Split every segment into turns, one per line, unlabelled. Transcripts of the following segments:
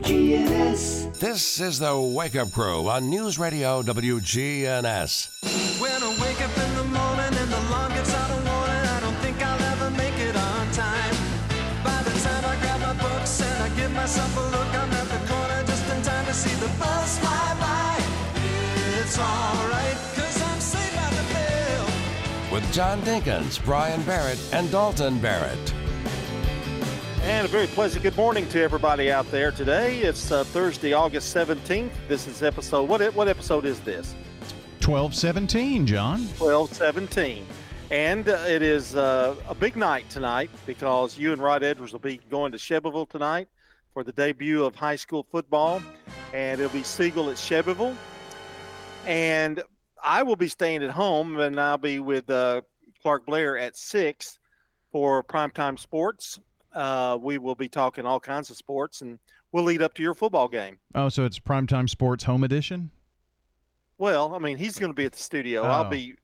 WGNS.
This is the Wake Up Crew on News Radio WGNS.
When I wake up in the morning and the alarm gets out of warning, I don't think I'll ever make it on time. By the time I grab my books and I give myself a look, I'm at the corner just in time to see the bus fly by. It's alright, cause I'm saved by the bell.
With John Dinkins, Brian Barrett, and Dalton Barrett.
And a very pleasant good morning to everybody out there today. It's uh, Thursday, August 17th. This is episode, what, what episode is this?
1217, John.
1217. And uh, it is uh, a big night tonight because you and Rod Edwards will be going to Shelbyville tonight for the debut of high school football. And it'll be Siegel at Shelbyville. And I will be staying at home and I'll be with uh, Clark Blair at 6 for primetime sports. Uh, we will be talking all kinds of sports and we'll lead up to your football game.
Oh, so it's Primetime Sports Home Edition?
Well, I mean, he's going to be at the studio. I'll
Oh.
be,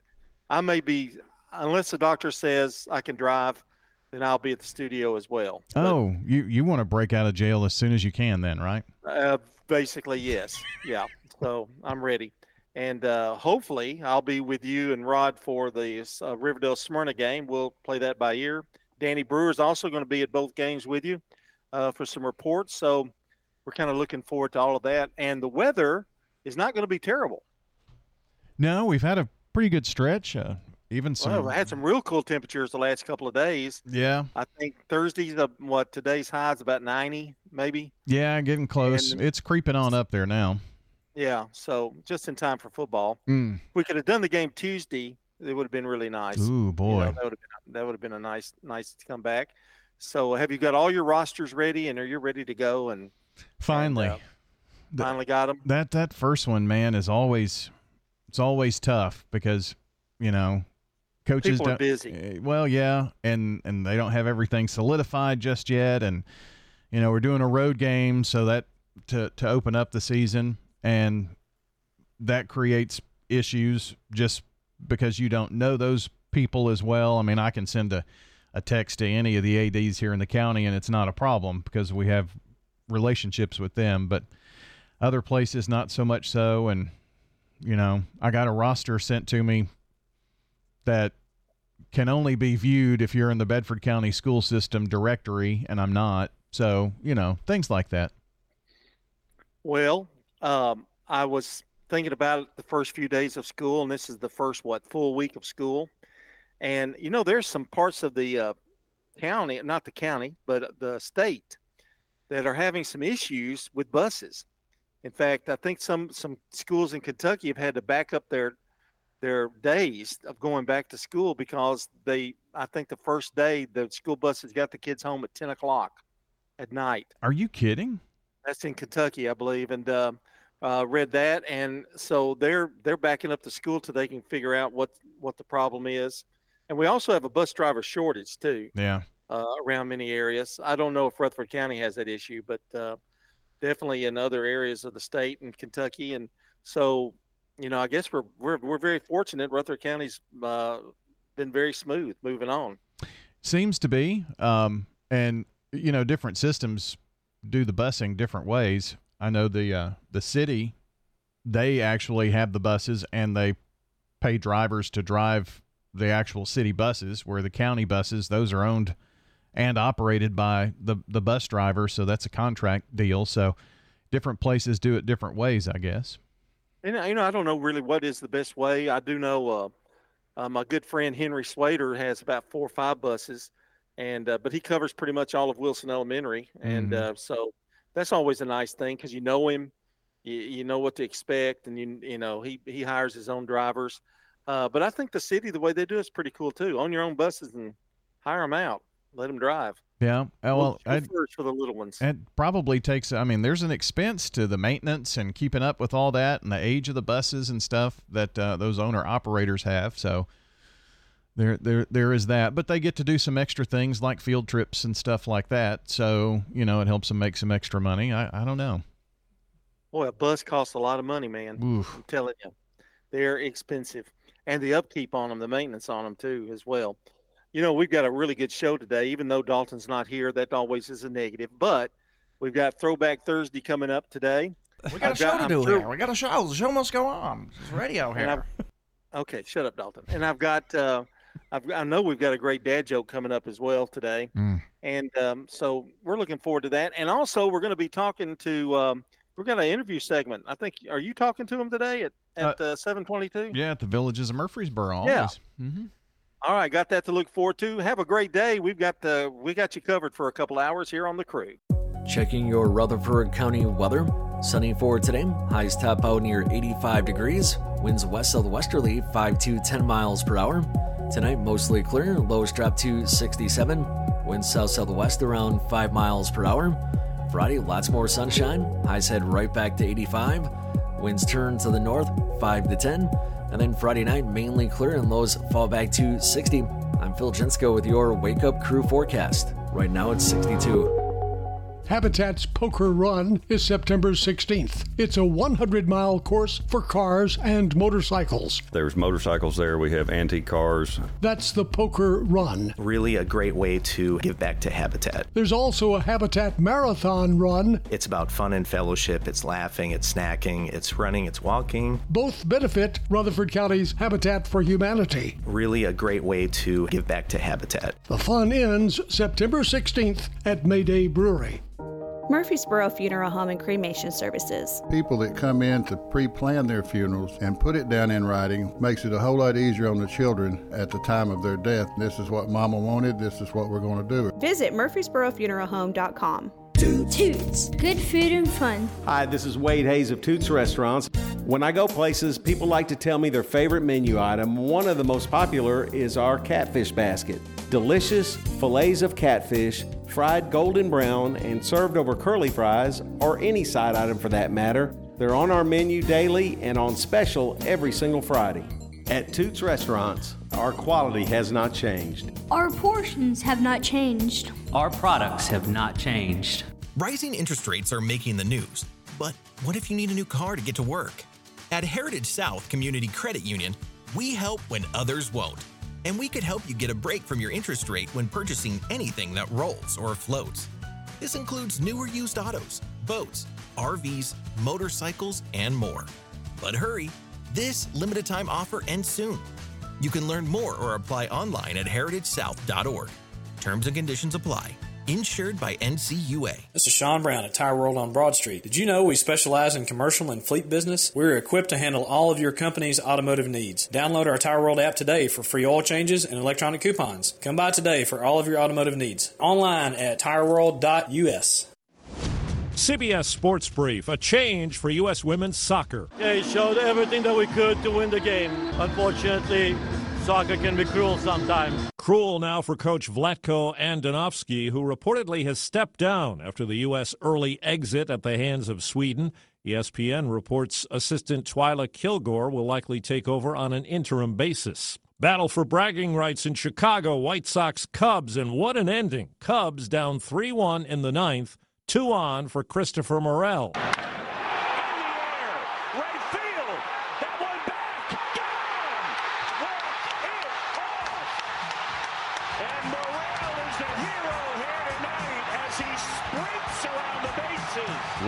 I may be, unless the doctor says I can drive, then I'll be at the studio as well. But,
Oh, you, you want to break out of jail as soon as you can, then, right?
uh, basically, yes. Yeah. So I'm ready. And uh, hopefully, I'll be with you and Rod for the uh, Riverdale Smyrna game. We'll play that by ear. Danny Brewer is also going to be at both games with you uh, for some reports. So we're kind of looking forward to all of that. And the weather is not going to be terrible.
No, we've had a pretty good stretch. Uh, even some.
Well, we had some real cool temperatures the last couple of days.
yeah,
I think Thursday's uh, what today's high is about 90, maybe.
yeah, getting close.
And-
it's creeping on up there now.
Yeah, so just in time for football.
Mm.
We could have done the game Tuesday. It would have been really nice.
Ooh,
You know,
boy.
that would have been that would have been a nice nice to come back. So have you got all your rosters ready and are you ready to go and
Finally.
uh,
The-
finally got them?
that that first one, man, is always it's always tough because, you know, coaches
People are busy.
Eh, Well, yeah, and and they don't have everything solidified just yet, and you know we're doing a road game, so that to to open up the season, and that creates issues just because you don't know those people as well. I mean, I can send a a text to any of the ads here in the county, and it's not a problem because we have relationships with them, but other places not so much so, and you know, I got a roster sent to me that can only be viewed if you're in the Bedford County school system directory, and I'm not. So, you know, things like that.
Well, um, I was thinking about it the first few days of school, and this is the first what full week of school. And you know, there's some parts of the uh, county, not the county, but the state, that are having some issues with buses. In fact, I think some some schools in Kentucky have had to back up their their days of going back to school because they, I think, the first day the school buses got the kids home at ten o'clock at night.
Are you kidding?
That's in Kentucky, I believe, and uh, uh, read that. And so they're they're backing up the school till they can figure out what what the problem is. And we also have a bus driver shortage too
Yeah.
uh, around many areas. I don't know if Rutherford County has that issue, but uh, definitely in other areas of the state and Kentucky. And so, you know, I guess we're we're we're very fortunate. Rutherford County's uh, been very smooth moving on.
Seems to be. Um, and, you know, different systems do the busing different ways. I know the uh, the city, they actually have the buses and they pay drivers to drive the actual city buses, where the county buses, those are owned and operated by the, the bus driver. So that's a contract deal. So different places do it different ways, I guess.
And you know, I don't know really what is the best way. I do know uh, uh, my good friend Henry Swader has about four or five buses, and uh, but he covers pretty much all of Wilson Elementary, and
Mhm.
uh, so that's always a nice thing because you know him, you, you know what to expect, and you you know he he hires his own drivers. Uh, but I think the city, the way they do it is pretty cool too. Own your own buses and hire them out, let them drive.
Yeah. Uh, Well, I,
first for the little ones.
It probably takes. I mean, there's an expense to the maintenance and keeping up with all that, and the age of the buses and stuff that uh, those owner operators have. So there, there, there is that. But they get to do some extra things like field trips and stuff like that. So you know, it helps them make some extra money. I, I don't know.
Boy, a bus costs a lot of money, man.
Oof.
I'm telling you, they're expensive, and the upkeep on them, the maintenance on them too, as well. You know, we've got a really good show today. Even though Dalton's not here, that always is a negative. But We've got Throwback Thursday coming up today.
We got a
I've
show
got-
to
I'm
do
sure-
here. We got a show. The show must go on. It's radio here.
Okay, shut up, Dalton. And I've got, uh, I've, I know we've got a great dad joke coming up as well today,
Mm.
and um, so we're looking forward to that. And also, we're going to be talking to, um, we're going to interview segment. I think, are you talking to him today at at uh, seven twenty two?
Yeah, at the villages of Murfreesboro. Always.
Yeah.
hmm
All right, got that to look forward to. Have a great day. We've got the, we got you covered for a couple hours here on the crew.
Checking your Rutherford County weather. Sunny for today. Highs top out near 85 degrees. Winds west southwesterly 5 to 10 miles per hour. Tonight mostly clear. Lows drop to 67. Winds south southwest around 5 miles per hour. Friday lots more sunshine. Highs head right back to 85. Winds turn to the north 5 to 10. And then Friday night mainly clear and lows fall back to 60. I'm Phil Jensko with your Wake Up Crew forecast. Right now it's 62.
Habitat's Poker Run is September 16th. It's a 100 mile course for cars and motorcycles.
There's motorcycles there. We have antique cars.
That's the Poker Run.
Really a great way to give back to Habitat.
There's also a Habitat Marathon Run.
It's about fun and fellowship. It's laughing, it's snacking, it's running, it's walking.
Both benefit Rutherford County's Habitat for Humanity.
Really a great way to give back to Habitat.
The fun ends September 16th at Mayday Brewery.
Murfreesboro Funeral Home and Cremation Services.
People that come in to pre plan their funerals and put it down in writing makes it a whole lot easier on the children at the time of their death. This is what mama wanted, this is what we're going to do.
Visit murfreesborofuneralhome.com.
Toots, good food and fun.
Hi, this is Wade Hayes of Toots Restaurants. When I go places, people like to tell me their favorite menu item. One of the most popular is our catfish basket. Delicious fillets of catfish, fried golden brown, and served over curly fries, or any side item for that matter. They're on our menu daily and on special every single Friday. At Toots Restaurants, our quality has not changed.
Our portions have not changed.
Our products have not changed.
Rising interest rates are making the news. But what if you need a new car to get to work? At Heritage South Community Credit Union, we help when others won't. And we could help you get a break from your interest rate when purchasing anything that rolls or floats. This includes newer used autos, boats, RVs, motorcycles, and more. But hurry, this limited time offer ends soon. You can learn more or apply online at heritagesouth.org. Terms and conditions apply. Insured by NCUA.
This is Sean Brown at Tire World on Broad Street. Did you know we specialize in commercial and fleet business? We're equipped to handle all of your company's automotive needs. Download our Tire World app today for free oil changes and electronic coupons. Come by today for all of your automotive needs. Online at tireworld.us.
CBS Sports Brief, a change for U.S. women's soccer.
They showed everything that we could to win the game. Unfortunately, soccer can be cruel sometimes.
Cruel now for coach Vlatko Andonovski, who reportedly has stepped down after the U.S. early exit at the hands of Sweden. ESPN reports assistant Twyla Kilgore will likely take over on an interim basis. Battle for bragging rights in Chicago, White Sox Cubs, and what an ending. Cubs down 3 1 in the ninth, two on for Christopher Morel.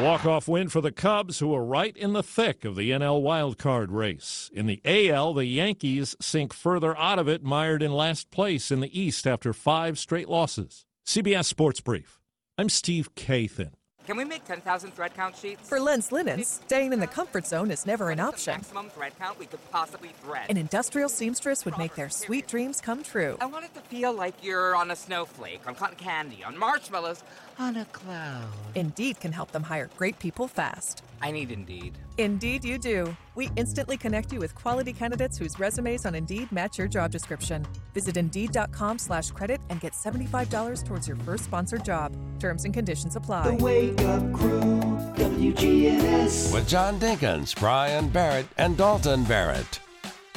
Walk-off win for the Cubs, who are right in the thick of the NL wildcard race. In the AL, the Yankees sink further out of it, mired in last place in the East after five straight losses. CBS Sports Brief. I'm Steve Kathan.
Can we make 10,000 thread count sheets?
For Lens Linens, staying in the comfort zone is never an option.
Maximum thread count we could possibly thread.
An industrial seamstress would make their sweet dreams come true.
I want it to feel like you're on a snowflake, on cotton candy, on marshmallows, on a cloud.
Indeed can help them hire great people fast.
I need Indeed.
Indeed, you do. We instantly connect you with quality candidates whose resumes on Indeed match your job description. Visit Indeed.com slash credit and get $75 towards your first sponsored job. Terms and conditions apply.
The Wake Up Crew, WGNS.
With John Dinkins, Brian Barrett, and Dalton Barrett.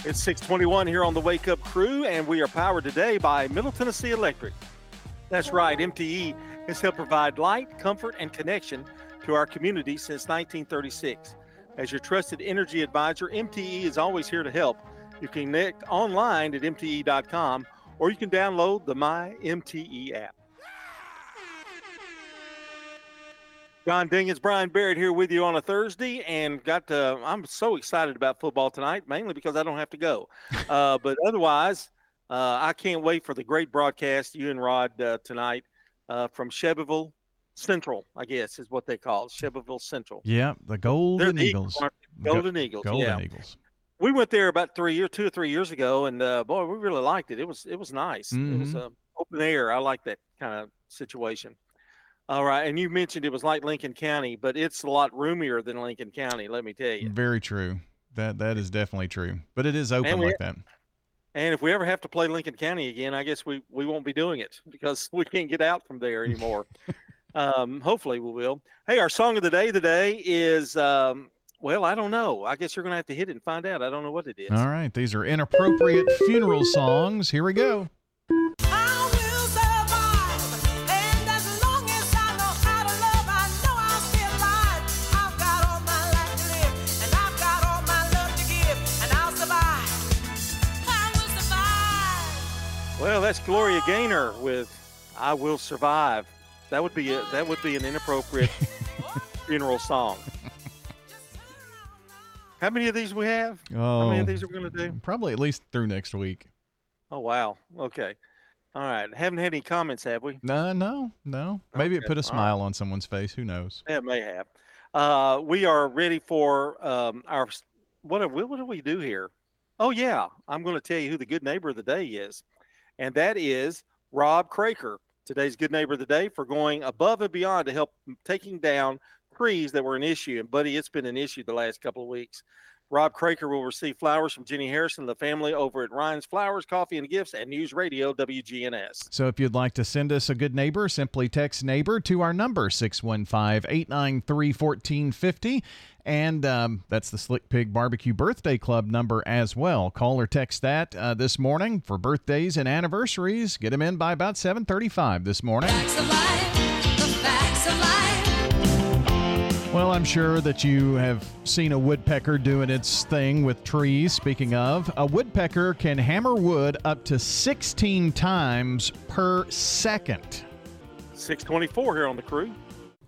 It's 621 here on the Wake Up Crew, and we are powered today by Middle Tennessee Electric. That's right, MTE has helped provide light, comfort, and connection to our community since 1936. As your trusted energy advisor, MTE is always here to help. You can connect online at MTE.com or you can download the My MTE app. John Dinkins, Brian Barrett here with you on a Thursday, and got to. I'm so excited about football tonight, mainly because I don't have to go. Uh, but otherwise, uh, I can't wait for the great broadcast you and Rod uh, tonight uh, from Shelbyville Central. I guess is what they call it, Shelbyville Central.
Yeah, the Golden
the
Eagles.
they? Golden Eagles.
Golden
yeah.
Eagles.
We went there about three years, two or three years ago, and uh, boy, we really liked it. It was it was nice. It was
Mhm.
uh, open air. I like that kind of situation. All right, and you mentioned it was like Lincoln County, but it's a lot roomier than Lincoln County. Let me tell you.
Very true. That that is definitely true. But it is open
we-
like that.
And if we ever have to play Lincoln County again, I guess we we won't be doing it because we can't get out from there anymore. um, hopefully, we will. Hey, our song of the day today is um, well, I don't know. I guess you're gonna have to hit it and find out. I don't know what it is.
All right, these are inappropriate funeral songs. Here we go.
That's Gloria Gaynor with "I Will Survive." That would be a, that would be an inappropriate funeral song. How many of these we have? How many
Oh,
of these are we going to do?
probably at least through next week.
Oh wow. Okay. All right. Haven't had any comments, have we?
No, no, no. Maybe it put a
all right.
smile on someone's face. Who knows?
It may have. Uh, we are ready for um, our what? Are, what do we do here? Oh yeah, I'm going to tell you who the good neighbor of the day is, and that is Rob Craker. Today's good neighbor of the day for going above and beyond to help taking down trees that were an issue. And buddy, it's been an issue the last couple of weeks. Rob Craker will receive flowers from Jenny Harrison and the family over at Ryan's Flowers, Coffee, and Gifts at News Radio WGNS.
So if you'd like to send us a good neighbor, simply text neighbor to our number 615-893-1450 and um, that's the Slick Pig Barbecue Birthday Club number as well. Call or text that uh, this morning for birthdays and anniversaries. Get them in by about 7:35 this morning. Well, I'm sure that you have seen a woodpecker doing its thing with trees. Speaking of, a woodpecker can hammer wood up to 16 times per second.
624 here on the crew.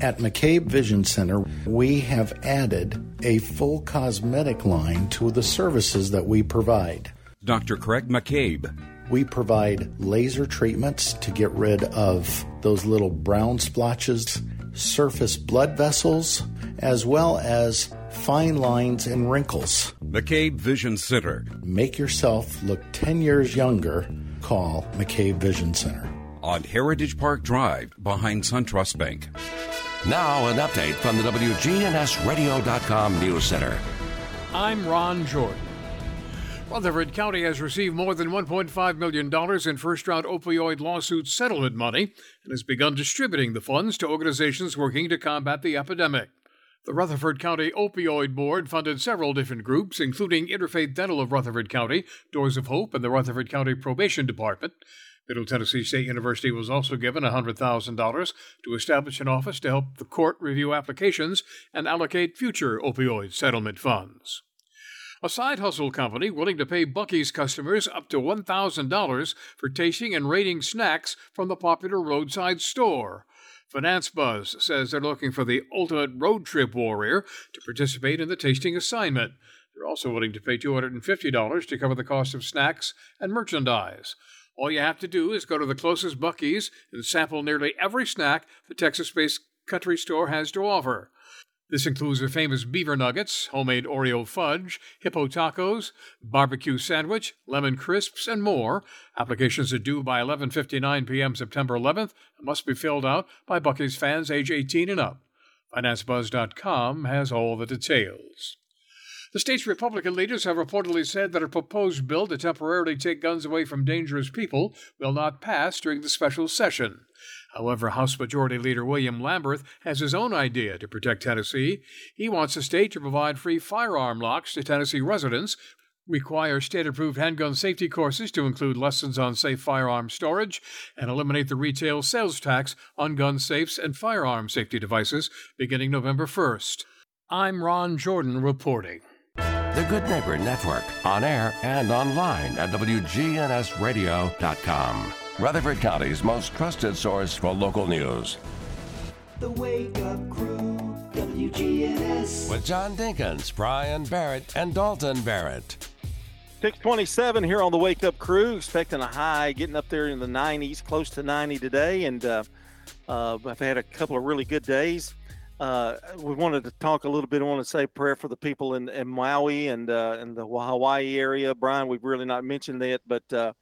At McCabe Vision Center, we have added a full cosmetic line to the services that we provide.
Dr. Craig McCabe.
We provide laser treatments to get rid of those little brown splotches, surface blood vessels, as well as fine lines and wrinkles.
McCabe Vision Center.
Make yourself look 10 years younger. Call McCabe Vision Center.
On Heritage Park Drive behind SunTrust Bank.
Now, an update from the WGNSradio.com News Center.
I'm Ron Jordan. Rutherford County has received more than $1.5 million in first round opioid lawsuit settlement money and has begun distributing the funds to organizations working to combat the epidemic. The Rutherford County Opioid Board funded several different groups, including Interfaith Dental of Rutherford County, Doors of Hope, and the Rutherford County Probation Department. Middle Tennessee State University was also given $100,000 to establish an office to help the court review applications and allocate future opioid settlement funds. A side hustle company willing to pay Buc-ee's customers up to $1,000 for tasting and rating snacks from the popular roadside store. Finance Buzz says they're looking for the ultimate road trip warrior to participate in the tasting assignment. They're also willing to pay $250 to cover the cost of snacks and merchandise. All you have to do is go to the closest Buc-ee's and sample nearly every snack the Texas based country store has to offer. This includes their famous beaver nuggets, homemade Oreo fudge, hippo tacos, barbecue sandwich, lemon crisps, and more. Applications are due by 11:59 p.m. September 11th and must be filled out by Buc-ee's fans age 18 and up. FinanceBuzz.com has all the details. The state's Republican leaders have reportedly said that a proposed bill to temporarily take guns away from dangerous people will not pass during the special session. However, House Majority Leader William Lamberth has his own idea to protect Tennessee. He wants the state to provide free firearm locks to Tennessee residents, require state approved handgun safety courses to include lessons on safe firearm storage, and eliminate the retail sales tax on gun safes and firearm safety devices beginning November 1st. I'm Ron Jordan reporting.
The Good Neighbor Network, on air and online at WGNSradio.com. Rutherford County's most trusted source for local news.
The Wake Up Crew, WGNS.
With John Dinkins, Brian Barrett, and Dalton Barrett.
627 here on the Wake Up Crew, expecting a high, getting up there in the 90s, close to 90 today. And uh, uh, I've had a couple of really good days. Uh, we wanted to talk a little bit. I want to say prayer for the people in, in Maui and uh, in the Hawaii area. Brian, we've really not mentioned that, but uh,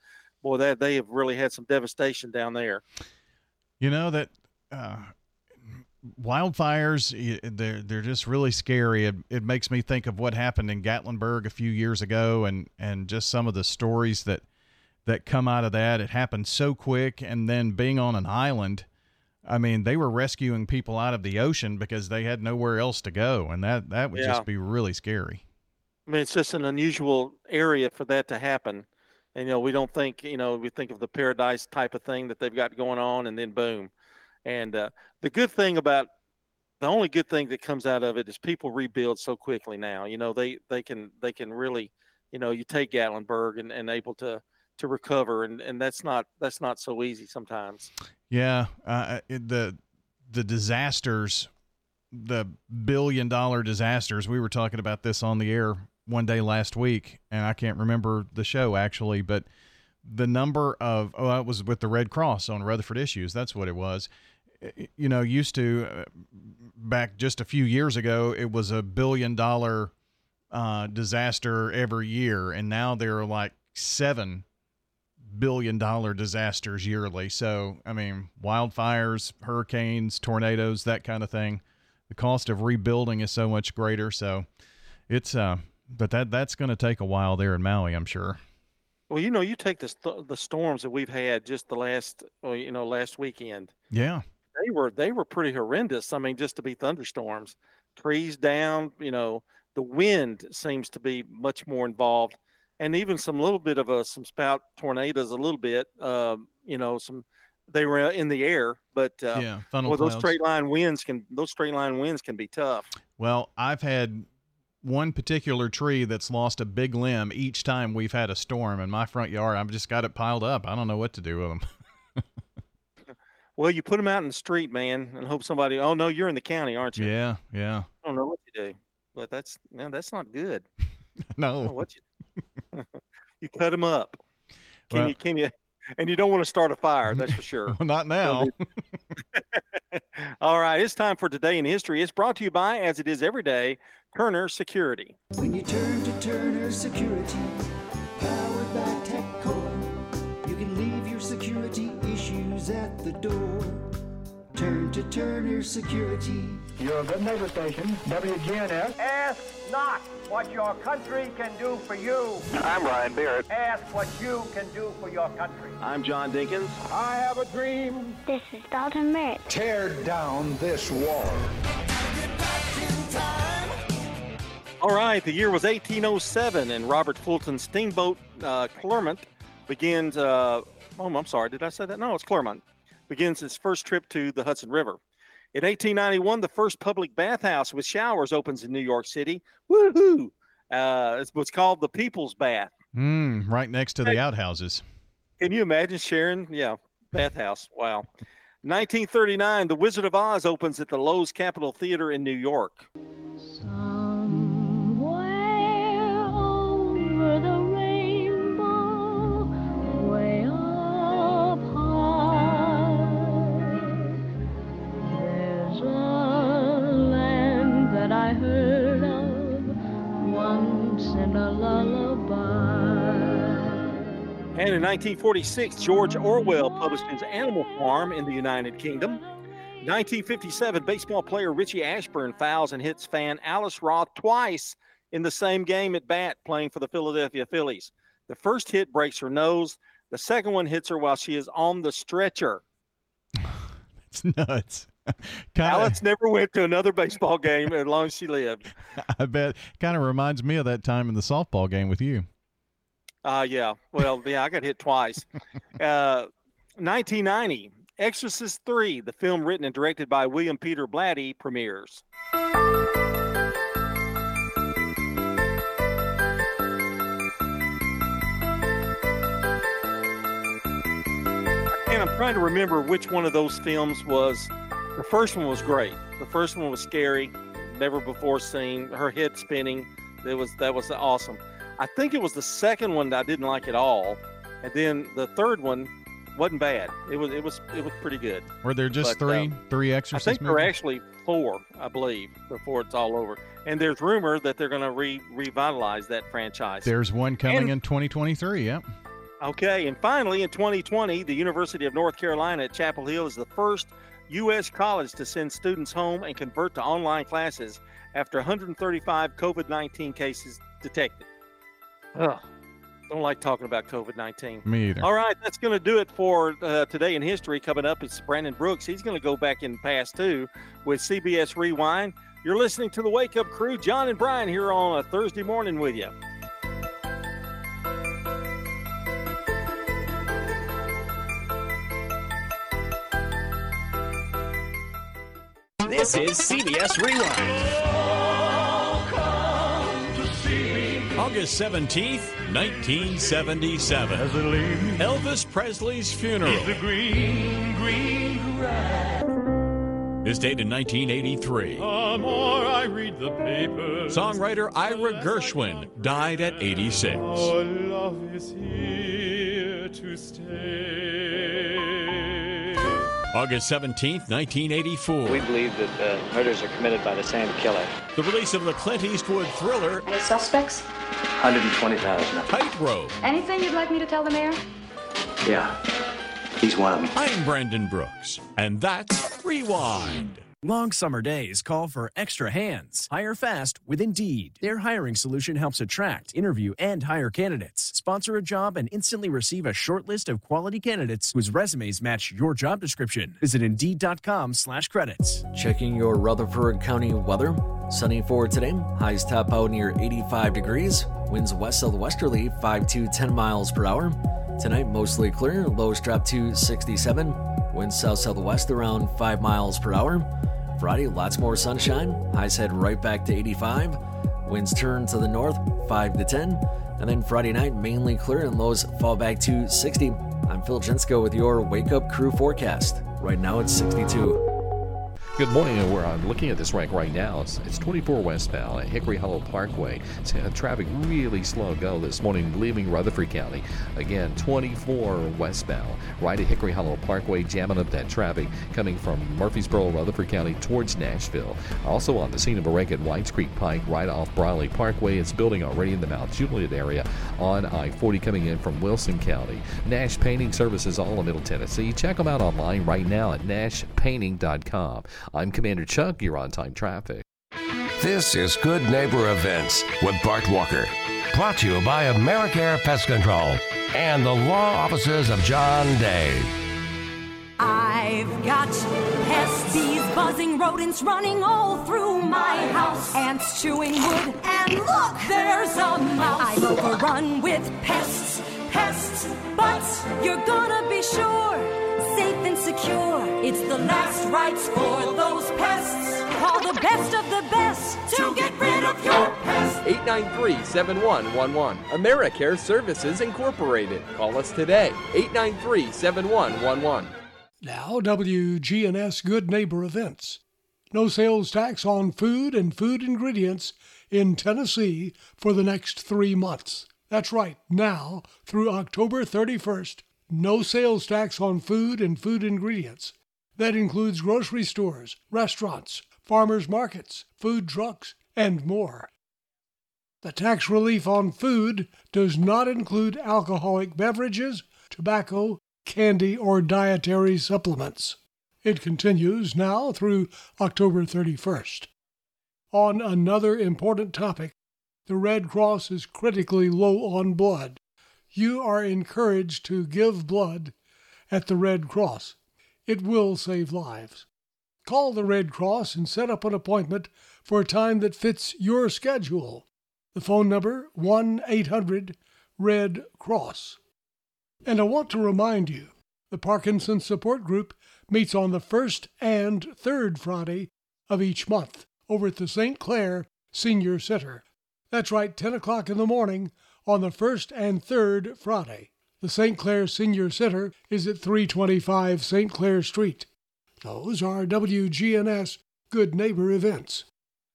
boy, that they have really had some devastation down there.
You know that uh, wildfires they're they're just really scary. It, it makes me think of what happened in Gatlinburg a few years ago, and and just some of the stories that that come out of that. It happened so quick, and then being on an island. I mean, they were rescuing people out of the ocean because they had nowhere else to go, and that that would
Yeah.
just be really scary.
I mean, it's just an unusual area for that to happen. And, you know, we don't think, you know, we think of the paradise type of thing that they've got going on, and then boom. And uh, the good thing about the only good thing that comes out of it is people rebuild so quickly now. You know, they they can they can really, you know, you take Gatlinburg and, and able to to recover, and, and that's not that's not so easy sometimes.
Yeah, uh, the the disasters, the billion dollar disasters. We were talking about this on the air one day last week, and I can't remember the show actually, but the number of oh, it was with the Red Cross on Rutherford Issues. That's what it was. You know, used to uh, back just a few years ago, it was a billion dollar uh, disaster every year, and now there are like seven billion dollar disasters yearly. So, I mean, wildfires, hurricanes, tornadoes, that kind of thing. The cost of rebuilding is so much greater. So, it's uh but that that's going to take a while there in Maui, I'm sure.
Well, you know, you take the st- the storms that we've had just the last, you know, last weekend.
Yeah.
They were they were pretty horrendous. I mean, just to be thunderstorms, trees down. You know, the wind seems to be much more involved, and even some little bit of a some spout tornadoes. A little bit, um, you know, some they were in the air, but uh,
Yeah, funnel
well, those straight line winds can those straight line winds can be tough.
Well, I've had one particular tree that's lost a big limb each time we've had a storm in my front yard. I've just got it piled up. I don't know what to do with them.
Well, you put them out in the street, man, and hope somebody. Oh no, you're in the county, aren't you?
yeah, yeah.
I don't know what you do, but that's no, that's not good. I don't know
No.
what you you cut them up. Can
Well-
you? Can you? And you don't want to start a fire, that's for sure.
Well, not now.
All right, it's time for today in history. It's brought to you by, as it is every day, Turner Security.
When you turn to Turner Security, powered by TechCore, you can leave your security issues at the door. Turn to Turner Security.
Your good neighbor station, WGNS. Ask not what your country can do for you.
I'm Ryan Barrett.
Ask what you can do for your country.
I'm John Dinkins.
I have a dream.
This is Dalton Merritt.
Tear down this wall.
All right, the year was 1807, and Robert Fulton Steamboat uh, Clermont begins. Uh, oh, I'm sorry, did I say that? No, it's Clermont. Begins its first trip to the Hudson River. In 1891, the first public bathhouse with showers opens in New York City. Woohoo! Uh, it's what's called the People's Bath.
Mm, right next to the outhouses.
Can you imagine sharing? Yeah, bathhouse. Wow. 1939, The Wizard of Oz opens at the Loew's Capitol Theater in New York.
Somewhere Over the
And in 1946, George Orwell published his Animal Farm in the United Kingdom. 1957, baseball player Richie Ashburn fouls and hits fan Alice Roth twice in the same game at bat, playing for the Philadelphia Phillies. The first hit breaks her nose. The second one hits her while she is on the stretcher.
it's nuts. Kinda,
Alex never went to another baseball game as long as she lived.
I bet kind of reminds me of that time in the softball game with you.
Uh, yeah. Well, yeah, I got hit twice. Uh, 1990, Exorcist 3, the film written and directed by William Peter Blatty, premieres. And I'm trying to remember which one of those films was. The first one was great. The first one was scary, never before seen. Her head spinning. It was that was awesome. I think it was the second one that I didn't like at all, and then the third one wasn't bad. It was it was it was pretty good.
Were there just
But,
three
um,
three
I
Exorcist
think there are actually four, I believe, before it's all over. And there's rumor that they're going to re- revitalize that franchise.
There's one coming
And-
in 2023. Yep.
Okay, and finally, in 2020, the University of North Carolina at Chapel Hill is the first U.S. college to send students home and convert to online classes after 135 COVID 19 cases detected. Ugh, don't like talking about COVID 19.
Me either.
All right, that's going to do it for uh, today in history. Coming up is Brandon Brooks. He's going to go back in past too with CBS Rewind. You're listening to the Wake Up Crew, John and Brian here on a Thursday morning with you.
This is CBS Rewind.
August 17th, 1977. Elvis Presley's funeral. Is dated 1983.
The more I read the papers,
Songwriter Ira Gershwin died at 86. August 17th, 1984.
We believe that the murders are committed by the same killer.
The release of the Clint Eastwood thriller
Any suspects?
120,000.
Tightrope.
Anything you'd like me to tell the mayor?
Yeah. He's one of them.
I'm Brandon Brooks, and that's Rewind.
Long summer days call for extra hands. Hire fast with Indeed. Their hiring solution helps attract, interview, and hire candidates. Sponsor a job and instantly receive a short list of quality candidates whose resumes match your job description. Visit Indeed.com slash credits.
Checking your Rutherford County weather. Sunny for today. Highs top out near 85 degrees. Winds west southwesterly 5 to 10 miles per hour. Tonight, mostly clear. Lows drop to 67. Winds south southwest around 5 miles per hour. Friday, lots more sunshine. Highs head right back to 85. Winds turn to the north 5 to 10. And then Friday night, mainly clear and lows fall back to 60. I'm Phil Jensko with your Wake Up Crew forecast. Right now it's 62.
Good morning, we're uh, looking at this rank right now. It's, it's 24 westbound at Hickory Hollow Parkway. It's, uh, traffic really slow go this morning, leaving Rutherford County. Again, 24 westbound, right at Hickory Hollow Parkway, jamming up that traffic coming from Murfreesboro, Rutherford County towards Nashville. Also on the scene of a wreck at Whites Creek Pike, right off Briley Parkway. It's building already in the Mount Juliet area on I-40 coming in from Wilson County. Nash Painting Services, all in Middle Tennessee. Check them out online right now at nashpainting.com. I'm Commander Chuck. You're on time traffic.
This is Good Neighbor Events with Bart Walker. Brought to you by Americare Pest Control and the law offices of John Day.
I've got pests, bees, buzzing rodents running all through my house. Ants chewing wood, and look, there's a mouse. I'm overrun with pests, pests, but you're gonna be sure, the last rites for those pests. Call the best of the best to get rid of your pests.
893-7111. AmeriCare Services Incorporated. Call us today. 893-7111.
Now, WGNS Good Neighbor Events. No sales tax on food and food ingredients in Tennessee for the next three months. That's right, now through October 31st, no sales tax on food and food ingredients. That includes grocery stores, restaurants, farmers markets, food trucks, and more. The tax relief on food does not include alcoholic beverages, tobacco, candy, or dietary supplements. It continues now through October 31st. On another important topic, the Red Cross is critically low on blood. You are encouraged to give blood at the Red Cross. It will save lives. Call the Red Cross and set up an appointment for a time that fits your schedule. The phone number 1 800 Red Cross. And I want to remind you the Parkinson Support Group meets on the first and third Friday of each month over at the St. Clair Senior Center. That's right, 10 o'clock in the morning on the first and third Friday. The St. Clair Senior Center is at 325 St. Clair Street. Those are WGNS Good Neighbor events.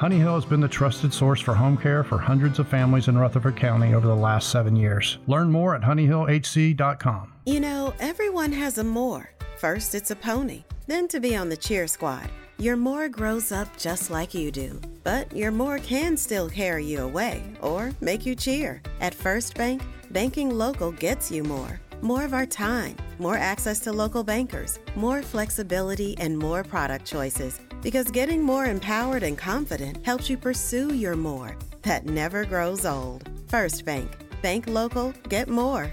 Honey Hill has been the trusted source for home care for hundreds of families in Rutherford County over the last seven years. Learn more at honeyhillhc.com.
You know, everyone has a more. First, it's a pony, then to be on the cheer squad. Your more grows up just like you do, but your more can still carry you away or make you cheer. At First Bank, banking local gets you more. More of our time, more access to local bankers, more flexibility, and more product choices. Because getting more empowered and confident helps you pursue your more that never grows old. First Bank. Bank local, get more.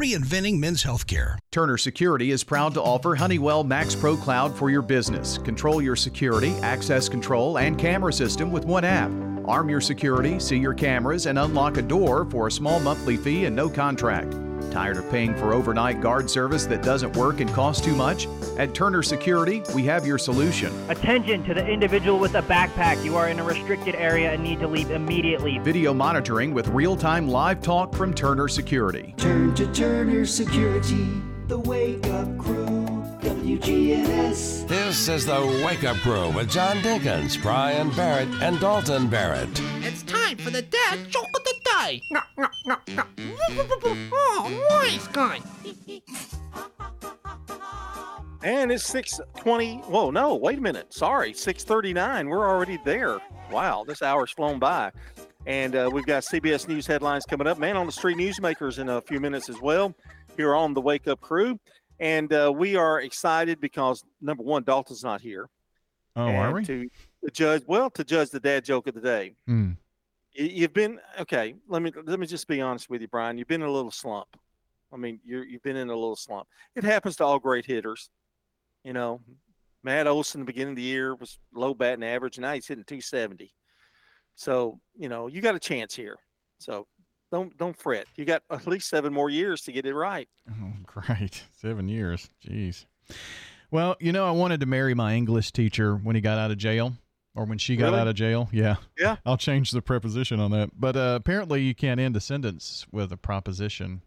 reinventing men's healthcare.
Turner Security is proud to offer Honeywell Max Pro Cloud for your business. Control your security, access control, and camera system with one app. Arm your security, see your cameras, and unlock a door for a small monthly fee and no contract. Tired of paying for overnight guard service that doesn't work and costs too much? At Turner Security, we have your solution.
Attention to the individual with a backpack. You are in a restricted area and need to leave immediately.
Video monitoring with real time live talk from Turner Security.
Turn to Turner Security, the wake up crew. WGNS.
This is the Wake Up Crew with John Dinkins, Brian Barrett, and Dalton Barrett.
It's time for the dad joke of the day. Oh, nice guy.
And it's 620. Whoa, no, wait a minute. Sorry, 639. We're already there. Wow, this hour's flown by. And uh, we've got CBS News headlines coming up. Man on the Street Newsmakers in a few minutes as well here on the Wake Up Crew. And uh, we are excited because, number one, Dalton's not here.
Oh,
and
are we?
To, to judge, well, to judge the dad joke of the day.
Hmm.
You- You've been okay. Let me let me just be honest with you, Brian. You've been in a little slump. I mean, you're you've been in a little slump. It happens to all great hitters. You know, mm-hmm. Matt Olson, the beginning of the year was low batting average. and Now he's hitting 270. So you know, you got a chance here. So don't don't fret. You got at least seven more years to get it right.
Oh, great. Seven years. Jeez. Well, you know, I wanted to marry my English teacher when he got out of jail or when she got
Really?
out of jail. Yeah.
Yeah.
I'll change the preposition on that. But uh, apparently, you can't end a sentence with a proposition.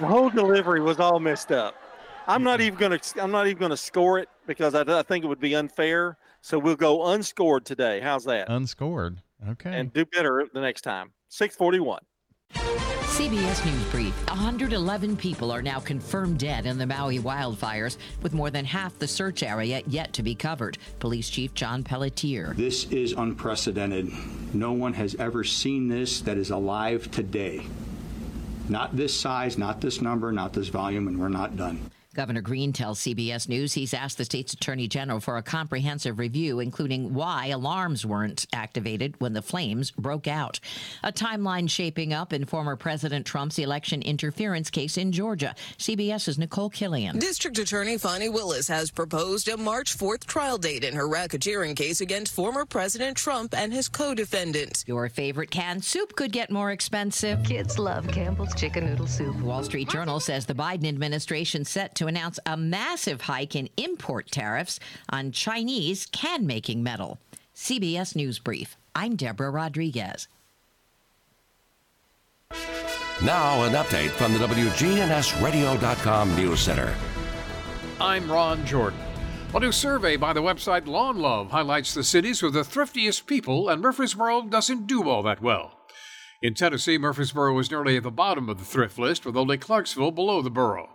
The whole delivery was all messed up. I'm not even gonna. I'm not even gonna score it because I, I think it would be unfair. So we'll go unscored today. How's that?
Unscored. Okay.
and do better the next time. 641.
CBS News Brief. 111 people are now confirmed dead in the Maui wildfires, with more than half the search area yet to be covered. Police Chief John Pelletier.
This is unprecedented. No one has ever seen this that is alive today. Not this size, not this number, not this volume, and we're not done.
Governor Green tells CBS News he's asked the state's attorney general for a comprehensive review, including why alarms weren't activated when the flames broke out. A timeline shaping up in former President Trump's election interference case in Georgia. CBS's Nicole Killion.
District Attorney Fani Willis has proposed a March 4th trial date in her racketeering case against former President Trump and his co-defendant.
Your favorite canned soup could get more expensive. Kids love Campbell's chicken noodle soup. Wall Street Journal says the Biden administration set to announce a massive hike in import tariffs on Chinese can making metal. CBS News Brief. I'm Deborah Rodriguez.
Now, an update from the WGNSradio.com News Center.
I'm Ron Jordan. A new survey by the website Lawn Love highlights the cities with the thriftiest people, and Murfreesboro doesn't do all that well. In Tennessee, Murfreesboro is nearly at the bottom of the thrift list, with only Clarksville below the borough.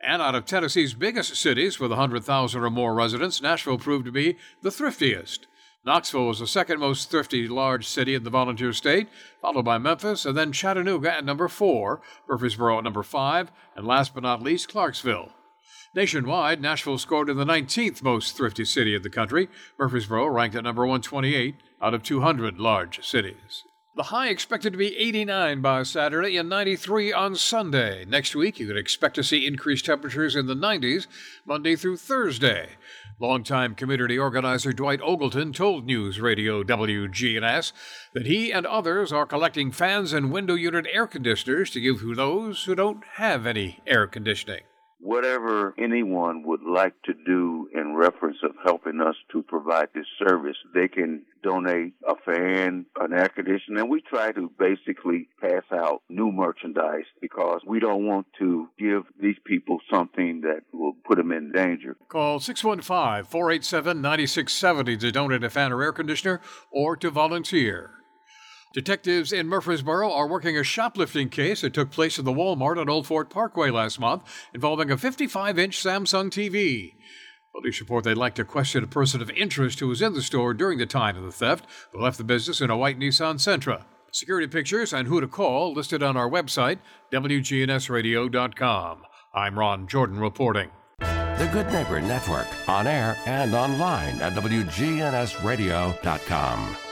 And out of Tennessee's biggest cities with 100,000 or more residents, Nashville proved to be the thriftiest. Knoxville was the second most thrifty large city in the volunteer state, followed by Memphis, and then Chattanooga at number four, Murfreesboro at number five, and last but not least, Clarksville. Nationwide, Nashville scored in the 19th most thrifty city in the country. Murfreesboro ranked at number 128 out of 200 large cities. The high expected to be 89 by Saturday and 93 on Sunday. Next week, you can expect to see increased temperatures in the 90s Monday through Thursday. Longtime community organizer Dwight Ogleton told News Radio WGNS that he and others are collecting fans and window unit air conditioners to give to those who don't have any air conditioning
whatever anyone would like to do in reference of helping us to provide this service, they can donate a fan, an air conditioner, and we try to basically pass out new merchandise because we don't want to give these people something that will put them in danger.
Call 615 487 9670 to donate a fan or air conditioner or to volunteer. Detectives in Murfreesboro are working a shoplifting case that took place in the Walmart on Old Fort Parkway last month involving a 55 inch Samsung TV. Police report they'd like to question a person of interest who was in the store during the time of the theft, who left the business in a white Nissan Sentra. Security pictures and who to call listed on our website, WGNSradio.com. I'm Ron Jordan reporting.
The Good Neighbor Network, on air and online at WGNSradio.com.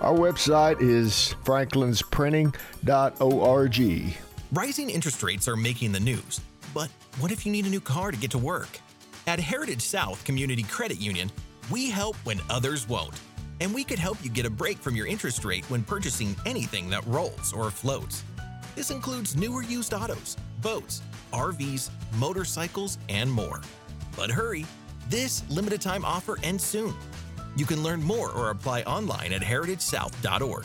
Our website is franklinsprinting.org.
Rising interest rates are making the news, but what if you need a new car to get to work? At Heritage South Community Credit Union, we help when others won't. And we could help you get a break from your interest rate when purchasing anything that rolls or floats. This includes newer used autos, boats, RVs, motorcycles, and more. But hurry, this limited time offer ends soon. You can learn more or apply online at heritagesouth.org.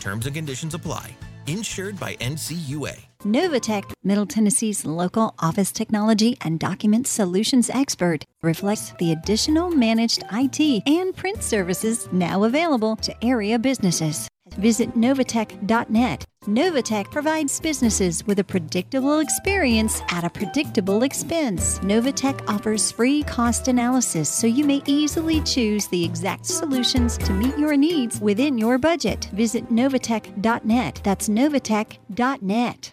Terms and conditions apply. Insured by NCUA.
Novatech, Middle Tennessee's local office technology and document solutions expert, reflects the additional managed IT and print services now available to area businesses. Visit Novatech.net. Novatech provides businesses with a predictable experience at a predictable expense. Novatech offers free cost analysis so you may easily choose the exact solutions to meet your needs within your budget. Visit Novatech.net. That's Novatech.net.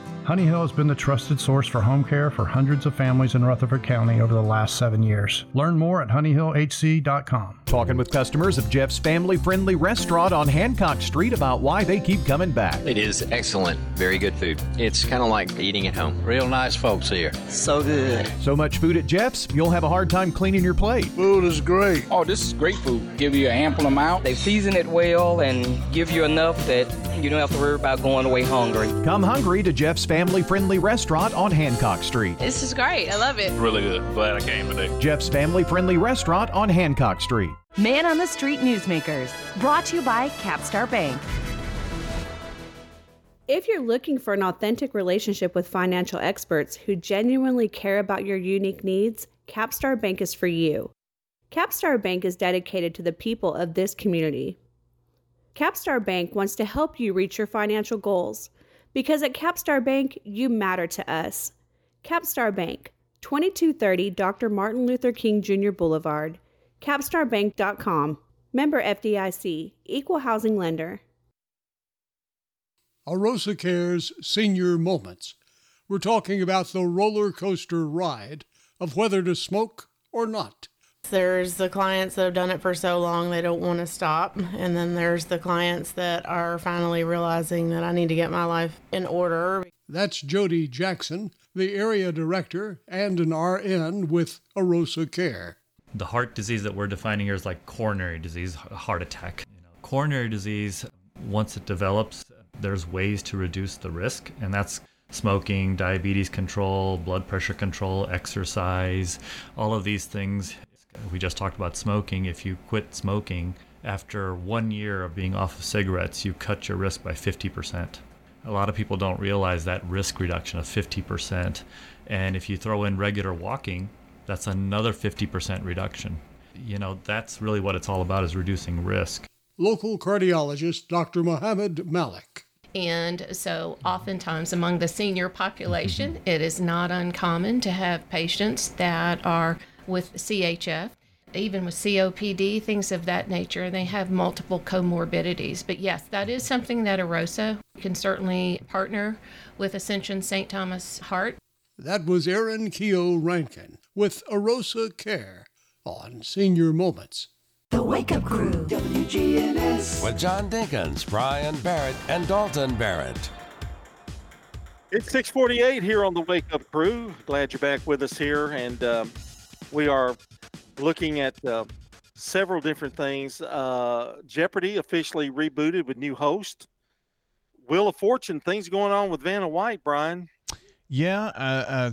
Honey Hill has been the trusted source for home care for hundreds of families in Rutherford County over the last seven years. Learn more at honeyhillhc.com.
Talking with customers of Jeff's family friendly restaurant on Hancock Street about why they keep coming back.
It is excellent. Very good food. It's kind of like eating at home. Real nice folks here.
So good.
So much food at Jeff's, you'll have a hard time cleaning your plate.
Food is great.
Oh, this is great food. Give you an ample amount.
They season it well and give you enough that you don't have to worry about going away hungry.
Come hungry to Jeff's family friendly restaurant on Hancock Street.
This is great. I love it.
Really good. Glad I came today.
Jeff's family friendly restaurant on Hancock Street.
Man on the Street Newsmakers, brought to you by Capstar Bank.
If you're looking for an authentic relationship with financial experts who genuinely care about your unique needs, Capstar Bank is for you. Capstar Bank is dedicated to the people of this community. Capstar Bank wants to help you reach your financial goals because at Capstar Bank, you matter to us.
Capstar Bank, 2230 Dr. Martin Luther King Jr. Boulevard, capstarbank.com. Member FDIC, Equal Housing Lender.
Arosa Cares Senior Moments. We're talking about the roller coaster ride of whether to smoke or not.
There's the clients that have done it for so long they don't want to stop. And then there's the clients that are finally realizing that I need to get my life in order.
That's Jody Jackson, the area director and an RN with Arosa Care.
The heart disease that we're defining here is like coronary disease, heart attack. You know, coronary disease, once it develops, there's ways to reduce the risk, and that's smoking, diabetes control, blood pressure control, exercise, all of these things. We just talked about smoking. If you quit smoking, after one year of being off of cigarettes, you cut your risk by 50%. A lot of people don't realize that risk reduction of 50%. And if you throw in regular walking, that's another 50% reduction. You know, that's really what it's all about is reducing risk.
Local cardiologist Dr. Mohammed Malik.
And so, oftentimes, among the senior population, it is not uncommon to have patients that are with CHF, even with COPD, things of that nature. And they have multiple comorbidities. But yes, that is something that Arosa can certainly partner with Ascension St. Thomas Heart.
That was Aaron Keogh Rankin with Arosa Care on Senior Moments.
The Wake Up Crew, WGNS.
With John Dinkins, Brian Barrett, and Dalton Barrett.
It's 648 here on the Wake Up Crew. Glad you're back with us here. And um, we are looking at uh, several different things. Uh, Jeopardy officially rebooted with new host. Wheel of Fortune, things going on with Vanna White, Brian.
Yeah, uh, uh,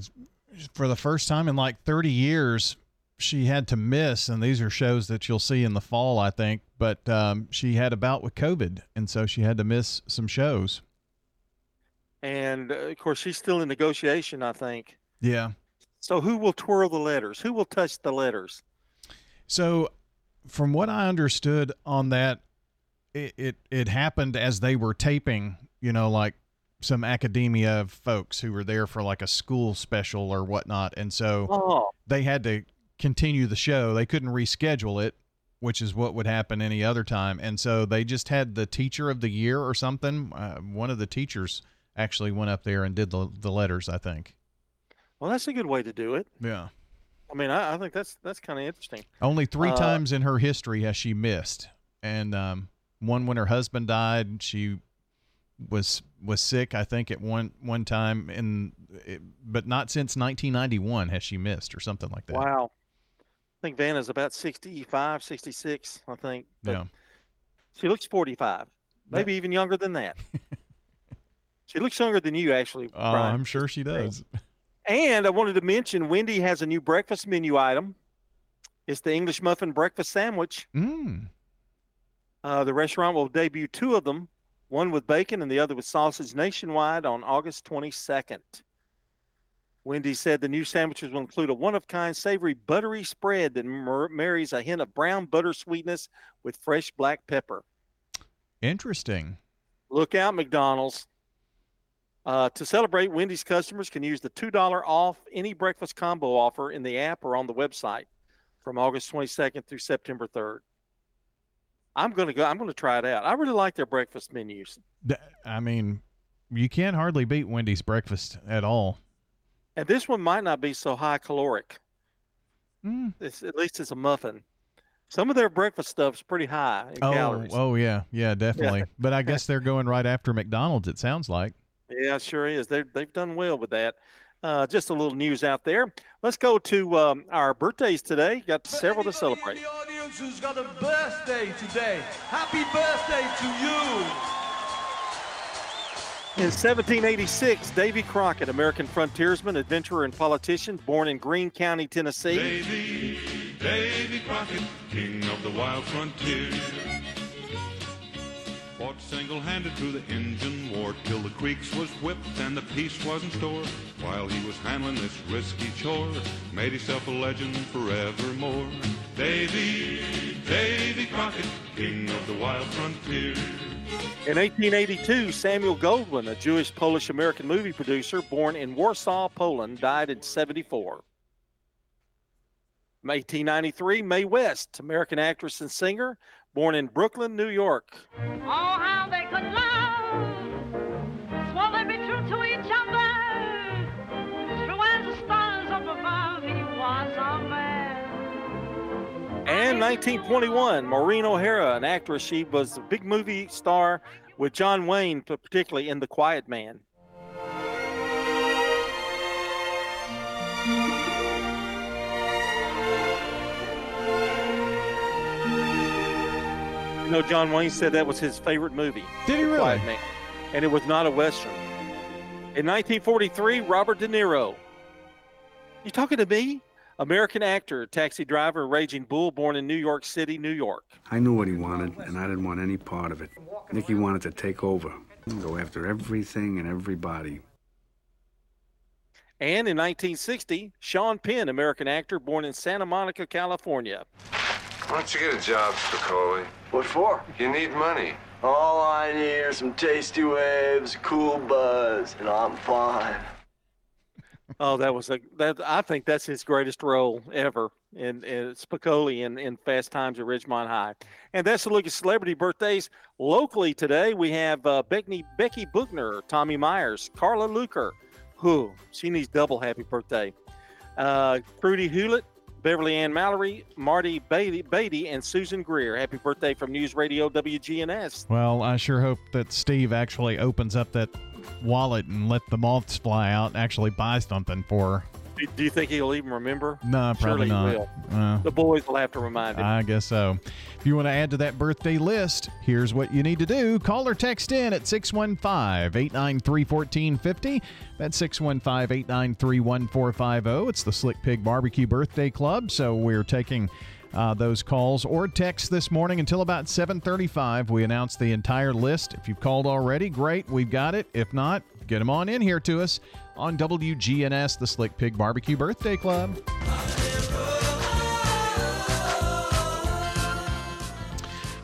for the first time in like 30 years, she had to miss, and these are shows that you'll see in the fall, I think. But um, she had a bout with COVID, and so she had to miss some shows.
And uh, of course, she's still in negotiation, I think.
Yeah.
So who will twirl the letters? Who will touch the letters?
So, from what I understood on that, it it, it happened as they were taping. You know, like some academia folks who were there for like a school special or whatnot, and so
oh.
they had to continue the show. They couldn't reschedule it, which is what would happen any other time, and so they just had the teacher of the year or something. Uh, one of the teachers actually went up there and did the the letters. I think.
Well, that's a good way to do it.
Yeah.
I mean, I, I think that's that's kind of interesting.
Only three
Uh,
times in her history has she missed, and um, one when her husband died. She was was sick, I think, at one one time, in it, but not since 1991 has she missed or something like that.
Wow. I think Vanna's about 65, 66, I think.
Yeah.
She looks 45, maybe even younger than that. she looks younger than you, actually.
Oh,
Brian.
I'm sure she does.
And I wanted to mention Wendy has a new breakfast menu item. It's the English muffin breakfast sandwich.
Mm.
Uh, the restaurant will debut two of them, one with bacon and the other with sausage nationwide on August 22nd. Wendy said the new sandwiches will include a one of kind savory buttery spread that mar- marries a hint of brown butter sweetness with fresh black pepper.
Interesting.
Look out, McDonald's. Uh, to celebrate, Wendy's customers can use the $2 off any breakfast combo offer in the app or on the website from August 22nd through September 3rd. I'm going to go. I'm going to try it out. I really like their breakfast menus.
I mean, you can't hardly beat Wendy's breakfast at all.
And this one might not be so high caloric.
Mm.
It's, at least it's a muffin. Some of their breakfast stuff's pretty high in
Oh,
calories.
oh yeah, yeah, definitely. But I guess they're going right after McDonald's. It sounds like.
Yeah, sure is. They they've done well with that. Uh, just a little news out there. Let's go to um, our birthdays today. Got several to celebrate.
audience who's got a birthday today. Happy birthday to you.
In 1786, Davy Crockett, American frontiersman, adventurer, and politician, born in Greene County, Tennessee.
Davy, Davy Crockett, king of the wild frontier. Single-handed through the Injun War till the Creeks was whipped and the peace was in store. While he was handling this risky chore, made himself a legend forevermore. Davy, Davy Crockett, king of the wild frontier.
In 1882, Samuel Goldwyn, a Jewish Polish American movie producer born in Warsaw, Poland, died at 74. 1893, Mae West, American actress and singer, born in Brooklyn, New York.
Oh, how they could love, swore they'd be true to each other. True as the stars up above, he was a man.
And 1921, Maureen O'Hara, an actress, she was a big movie star with John Wayne, particularly in The Quiet Man. You know, John Wayne said that was his favorite movie.
Did he
The
really?
Quiet Man. And it was not a Western. In 1943, Robert De Niro. You talking to me? American actor, taxi driver, raging bull, born in New York City, New York.
I knew what he wanted, and I didn't want any part of it. Nicky wanted to take over, go after everything and everybody.
And in 1960, Sean Penn, American actor, born in Santa Monica, California.
Why don't you get a job, Spicoli?
What for?
You need money.
All I need are some tasty waves, cool buzz, and I'm fine.
Oh, that was a that I think that's his greatest role ever in, in Spicoli in, in Fast Times at Ridgemont High. And that's a look at celebrity birthdays locally today. We have uh, Becky Becky Bookner, Tommy Myers, Carla Luker, who she needs double happy birthday. Uh, Prudy Hewlett, Beverly Ann Mallory, Marty Beatty, Beatty, and Susan Greer. Happy birthday from News Radio WGNS.
Well, I sure hope that Steve actually opens up that wallet and let the moths fly out and actually buy something for her.
Do, you think he'll even remember?
No, probably
Surely he
not.
will.
Uh,
The boys will have to remind him.
I guess so. If you want to add to that birthday list, here's what you need to do. Call or text in at 615 893 1450. That's 615 893 1450. It's the Slick Pig Barbecue Birthday Club. So we're taking. Uh, those calls or texts this morning until about 7:35. We announce the entire list. If you've called already, great, we've got it. If not, get them on in here to us on WGNS, the Slick Pig Barbecue Birthday Club.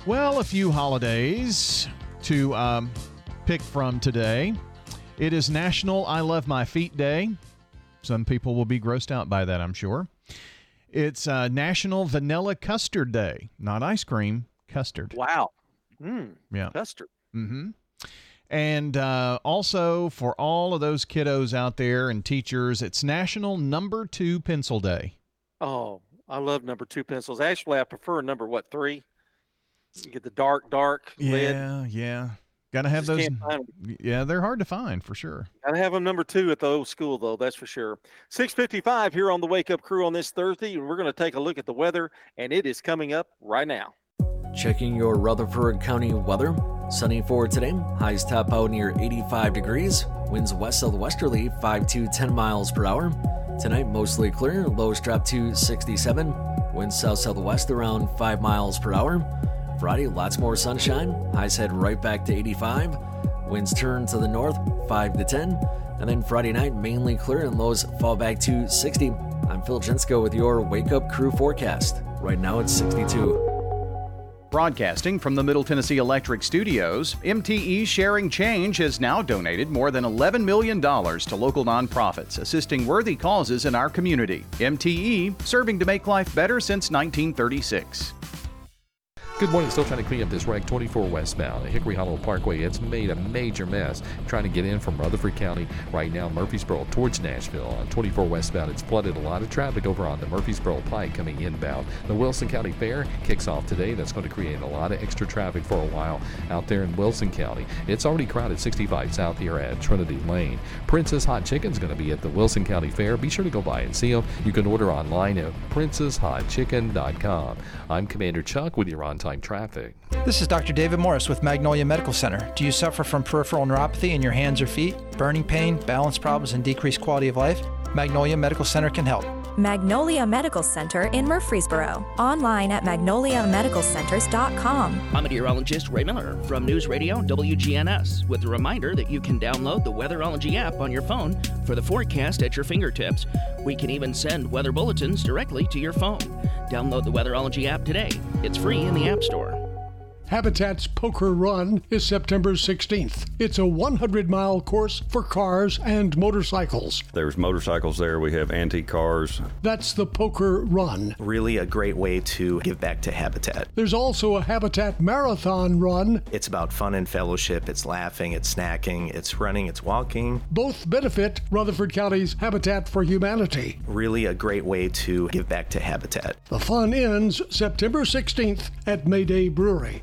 Well, a few holidays to um, pick from today. It is National I Love My Feet Day. Some people will be grossed out by that, I'm sure. It's uh, National Vanilla Custard Day, not ice cream, custard.
Wow. Mm,
Yeah.
Custard.
Mm-hmm. And uh, also for all of those kiddos out there and teachers, it's National Number Two Pencil Day.
Oh, I love number two pencils. Actually, I prefer number what three. You get the dark, dark lid.
Yeah, yeah. Got to have those.
can't find 'em.
Yeah, they're hard to find for sure.
Gotta have them number two at the old school, though. That's for sure. 6:55 here on the Wake Up Crew on this Thursday, and we're going to take a look at the weather, and it is coming up right now.
Checking your Rutherford County weather. Sunny for today. Highs top out near 85 degrees. Winds west southwesterly 5 to 10 miles per hour. Tonight mostly clear. Lows drop to 67. Winds south southwest around 5 miles per hour. Friday lots more sunshine. Highs head right back to 85. Winds turn to the north 5 to 10. And then Friday night mainly clear and lows fall back to 60. I'm Phil Jensko with your Wake Up Crew forecast. Right now it's 62.
Broadcasting from the Middle Tennessee Electric Studios, MTE Sharing Change has now donated more than $11 million to local nonprofits assisting worthy causes in our community. MTE, serving to make life better since 1936.
Good morning. Still trying to clean up this wreck 24 westbound Hickory Hollow Parkway. It's made a major mess trying to get in from Rutherford County right now, Murfreesboro towards Nashville. On 24 westbound, it's flooded a lot of traffic over on the Murfreesboro Pike coming inbound. The Wilson County Fair kicks off today. That's going to create a lot of extra traffic for a while out there in Wilson County. It's already crowded 65 south here at Trinity Lane. Prince's Hot Chicken's going to be at the Wilson County Fair. Be sure to go by and see them. You can order online at princeshotchicken.com. I'm Commander Chuck with your on time traffic.
This is Dr. David Morris with Magnolia Medical Center. Do you suffer from peripheral neuropathy in your hands or feet, burning pain, balance problems, and decreased quality of life? Magnolia Medical Center can help.
Magnolia Medical Center in Murfreesboro. Online at magnoliamedicalcenters.com.
I'm meteorologist Ray Miller from News Radio WGNS with a reminder that you can download the Weatherology app on your phone for the forecast at your fingertips. We can even send weather bulletins directly to your phone. Download the Weatherology app today. It's free in the App Store.
Habitat's Poker Run is September 16th. It's a 100 mile course for cars and motorcycles.
There's motorcycles there. We have antique cars.
That's the Poker Run.
Really a great way to give back to Habitat.
There's also a Habitat Marathon Run.
It's about fun and fellowship. It's laughing, it's snacking, it's running, it's walking.
Both benefit Rutherford County's Habitat for Humanity.
Really a great way to give back to Habitat.
The fun ends September 16th at Mayday Brewery.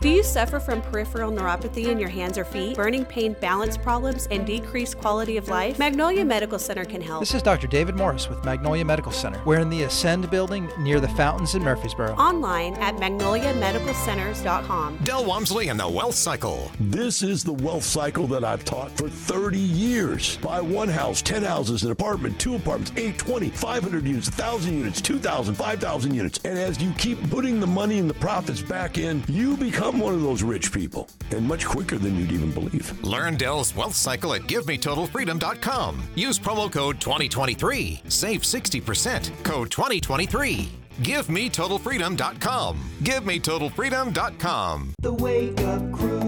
Do you suffer from peripheral neuropathy in your hands or feet, burning pain, balance problems, and decreased quality of life? Magnolia Medical Center can help.
This is Dr. David Morris with Magnolia Medical Center. We're in the Ascend building near the fountains in Murfreesboro.
Online at magnoliamedicalcenters.com.
Del Walmsley and the Wealth Cycle.
This is the wealth cycle that I've taught for 30 years. Buy one house, 10 houses, an apartment, two apartments, 8, 20, 500 units, 1,000 units, 2,000, 5,000 units. And as you keep putting the money and the profits back in, you become one of those rich people, and much quicker than you'd even believe.
Learn Del's Wealth Cycle at GiveMeTotalFreedom.com. Use promo code 2023. Save 60%. Code 2023. GiveMeTotalFreedom.com. GiveMeTotalFreedom.com.
The Wake Up Crew,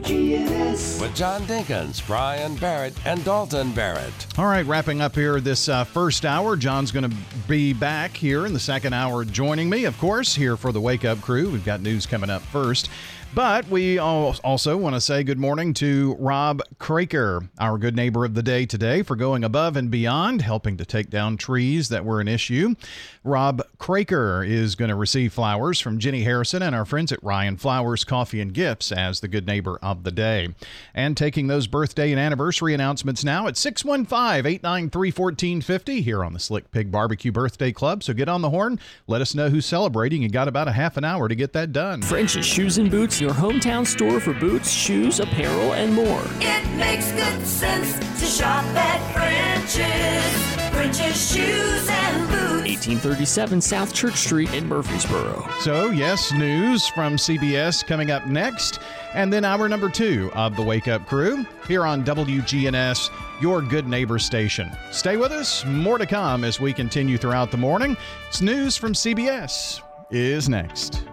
WGNS.
With John Dinkins, Brian Barrett, and Dalton Barrett.
All right, wrapping up here this uh, first hour. John's going to be back here in the second hour joining me, of course, here for the Wake Up Crew. We've got news coming up first. But we also want to say good morning to Rob Craker, our good neighbor of the day today, for going above and beyond, helping to take down trees that were an issue. Rob Craker is going to receive flowers from Jenny Harrison and our friends at Ryan Flowers Coffee and Gifts as the good neighbor of the day. And taking those birthday and anniversary announcements now at 615 893 1450 here on the Slick Pig Barbecue Birthday Club. So get on the horn, let us know who's celebrating. You got about a half an hour to get that done.
French's Shoes and Boots, your hometown store for boots, shoes, apparel, and more.
It makes good sense to shop at French's. French's Shoes and Boots.
1837 South Church Street in Murfreesboro.
So, yes, news from CBS coming up next. And then hour number two of the Wake Up Crew here on WGNS, your good neighbor station. Stay with us. More to come as we continue throughout the morning. It's news from CBS is next.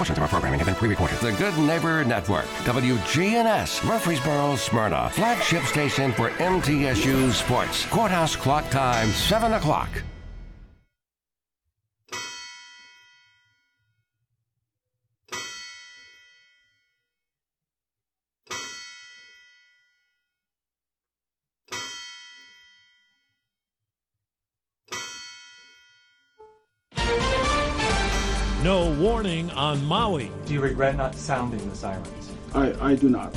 Portions of our programming have been pre-recorded. The Good Neighbor Network, WGNS, Murfreesboro, Smyrna, flagship station for MTSU Sports. Courthouse clock time, 7 o'clock.
On Maui.
Do you regret not sounding the sirens?
I, I do not.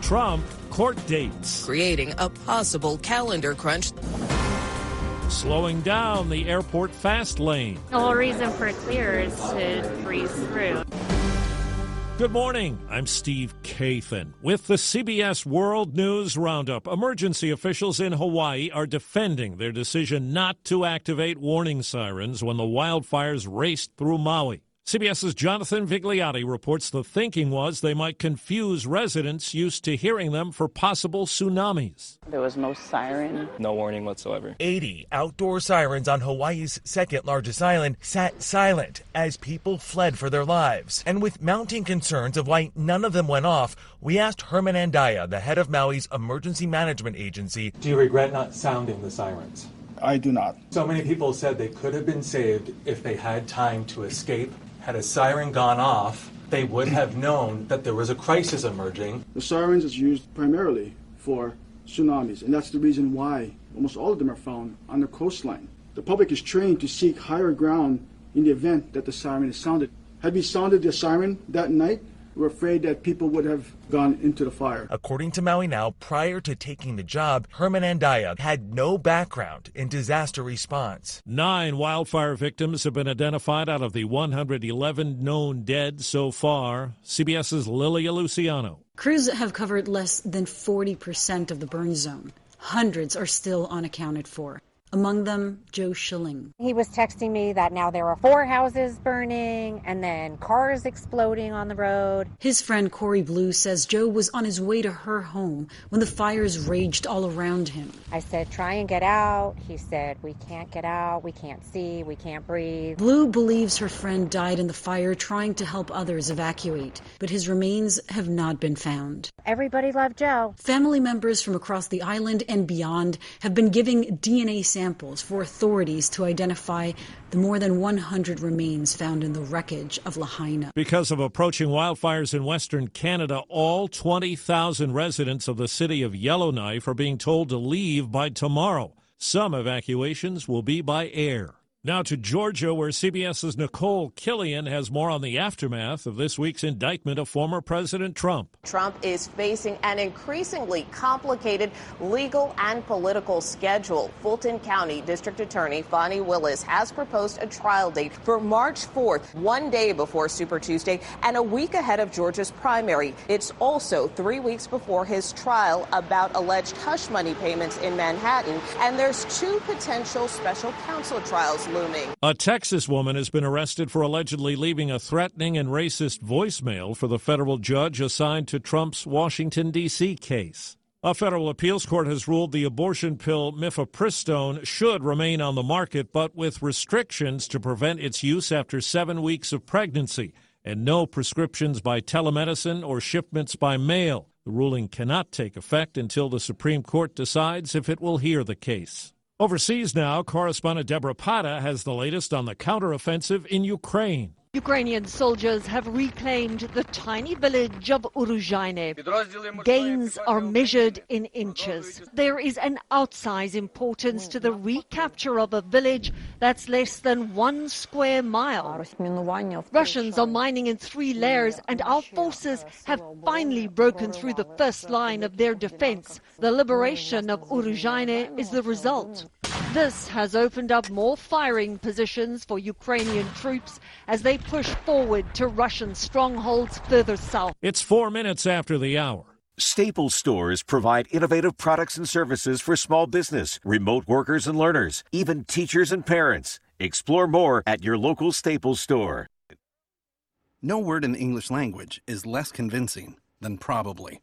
Trump court dates.
Creating a possible calendar crunch.
Slowing down the airport fast lane.
The whole reason for clear is to breeze through.
Good morning. I'm Steve Kathan with the CBS World News Roundup. Emergency officials in Hawaii are defending their decision not to activate warning sirens when the wildfires raced through Maui. CBS's Jonathan Vigliotti reports the thinking was they might confuse residents used to hearing them for possible tsunamis.
There was no siren.
No warning whatsoever.
80 outdoor sirens on Hawaii's second largest island sat silent as people fled for their lives. And with mounting concerns of why none of them went off, we asked Herman Andaya, the head of Maui's emergency management agency.
Do you regret not sounding the sirens?
I do not.
So many people said they could have been saved if they had time to escape. Had a siren gone off, they would have known that there was a crisis emerging.
The sirens is used primarily for tsunamis, and that's the reason why almost all of them are found on the coastline. The public is trained to seek higher ground in the event that the siren is sounded.
Had we sounded the siren that night, we're afraid that people would have gone into the fire.
According to Maui Now, prior to taking the job, Herman Andaya had no background in disaster response.
Nine wildfire victims have been identified out of the 111 known dead so far. CBS's Lilia Luciano.
Crews have covered less than 40% of the burn zone. Hundreds are still unaccounted for. Among them, Joe Schilling.
He was texting me that now there are four houses burning and then cars exploding on the road.
His friend Corey Blue says Joe was on his way to her home when the fires raged all around him.
I said, try and get out. He said, we can't get out. We can't see. We can't breathe.
Blue believes her friend died in the fire trying to help others evacuate, but his remains have not been found.
Everybody loved Joe.
Family members from across the island and beyond have been giving DNA samples for authorities to identify the more than 100 remains found in the wreckage of Lahaina.
Because of approaching wildfires in Western Canada, all 20,000 residents of the city of Yellowknife are being told to leave by tomorrow. Some evacuations will be by air. Now to Georgia, where CBS's Nicole Killion has more on the aftermath of this week's indictment of former President Trump.
Trump is facing an increasingly complicated legal and political schedule. Fulton County District Attorney Fani Willis has proposed a trial date for March 4th, one day before Super Tuesday and a week ahead of Georgia's primary. It's also three weeks before his trial about alleged hush money payments in Manhattan, and there's two potential special counsel trials looming.
A Texas woman has been arrested for allegedly leaving a threatening and racist voicemail for the federal judge assigned to Trump's Washington, D.C. case. A federal appeals court has ruled the abortion pill mifepristone should remain on the market, but with restrictions to prevent its use after seven weeks of pregnancy, and no prescriptions by telemedicine or shipments by mail. The ruling cannot take effect until the Supreme Court decides if it will hear the case. Overseas now, correspondent Debora Patta has the latest on the counteroffensive in Ukraine.
Ukrainian soldiers have reclaimed the tiny village of Urozhaine. Gains are measured in inches. There is an outsized importance to the recapture of a village that's less than one square mile. Russians are mining in three layers, and our forces have finally broken through the first line of their defense. The liberation of Urozhaine is the result. This has opened up more firing positions for Ukrainian troops as they push forward to Russian strongholds further south.
It's four minutes after the hour.
Staples stores provide innovative products and services for small business, remote workers and learners, even teachers and parents. Explore more at your local Staples store.
No word in the English language is less convincing than probably.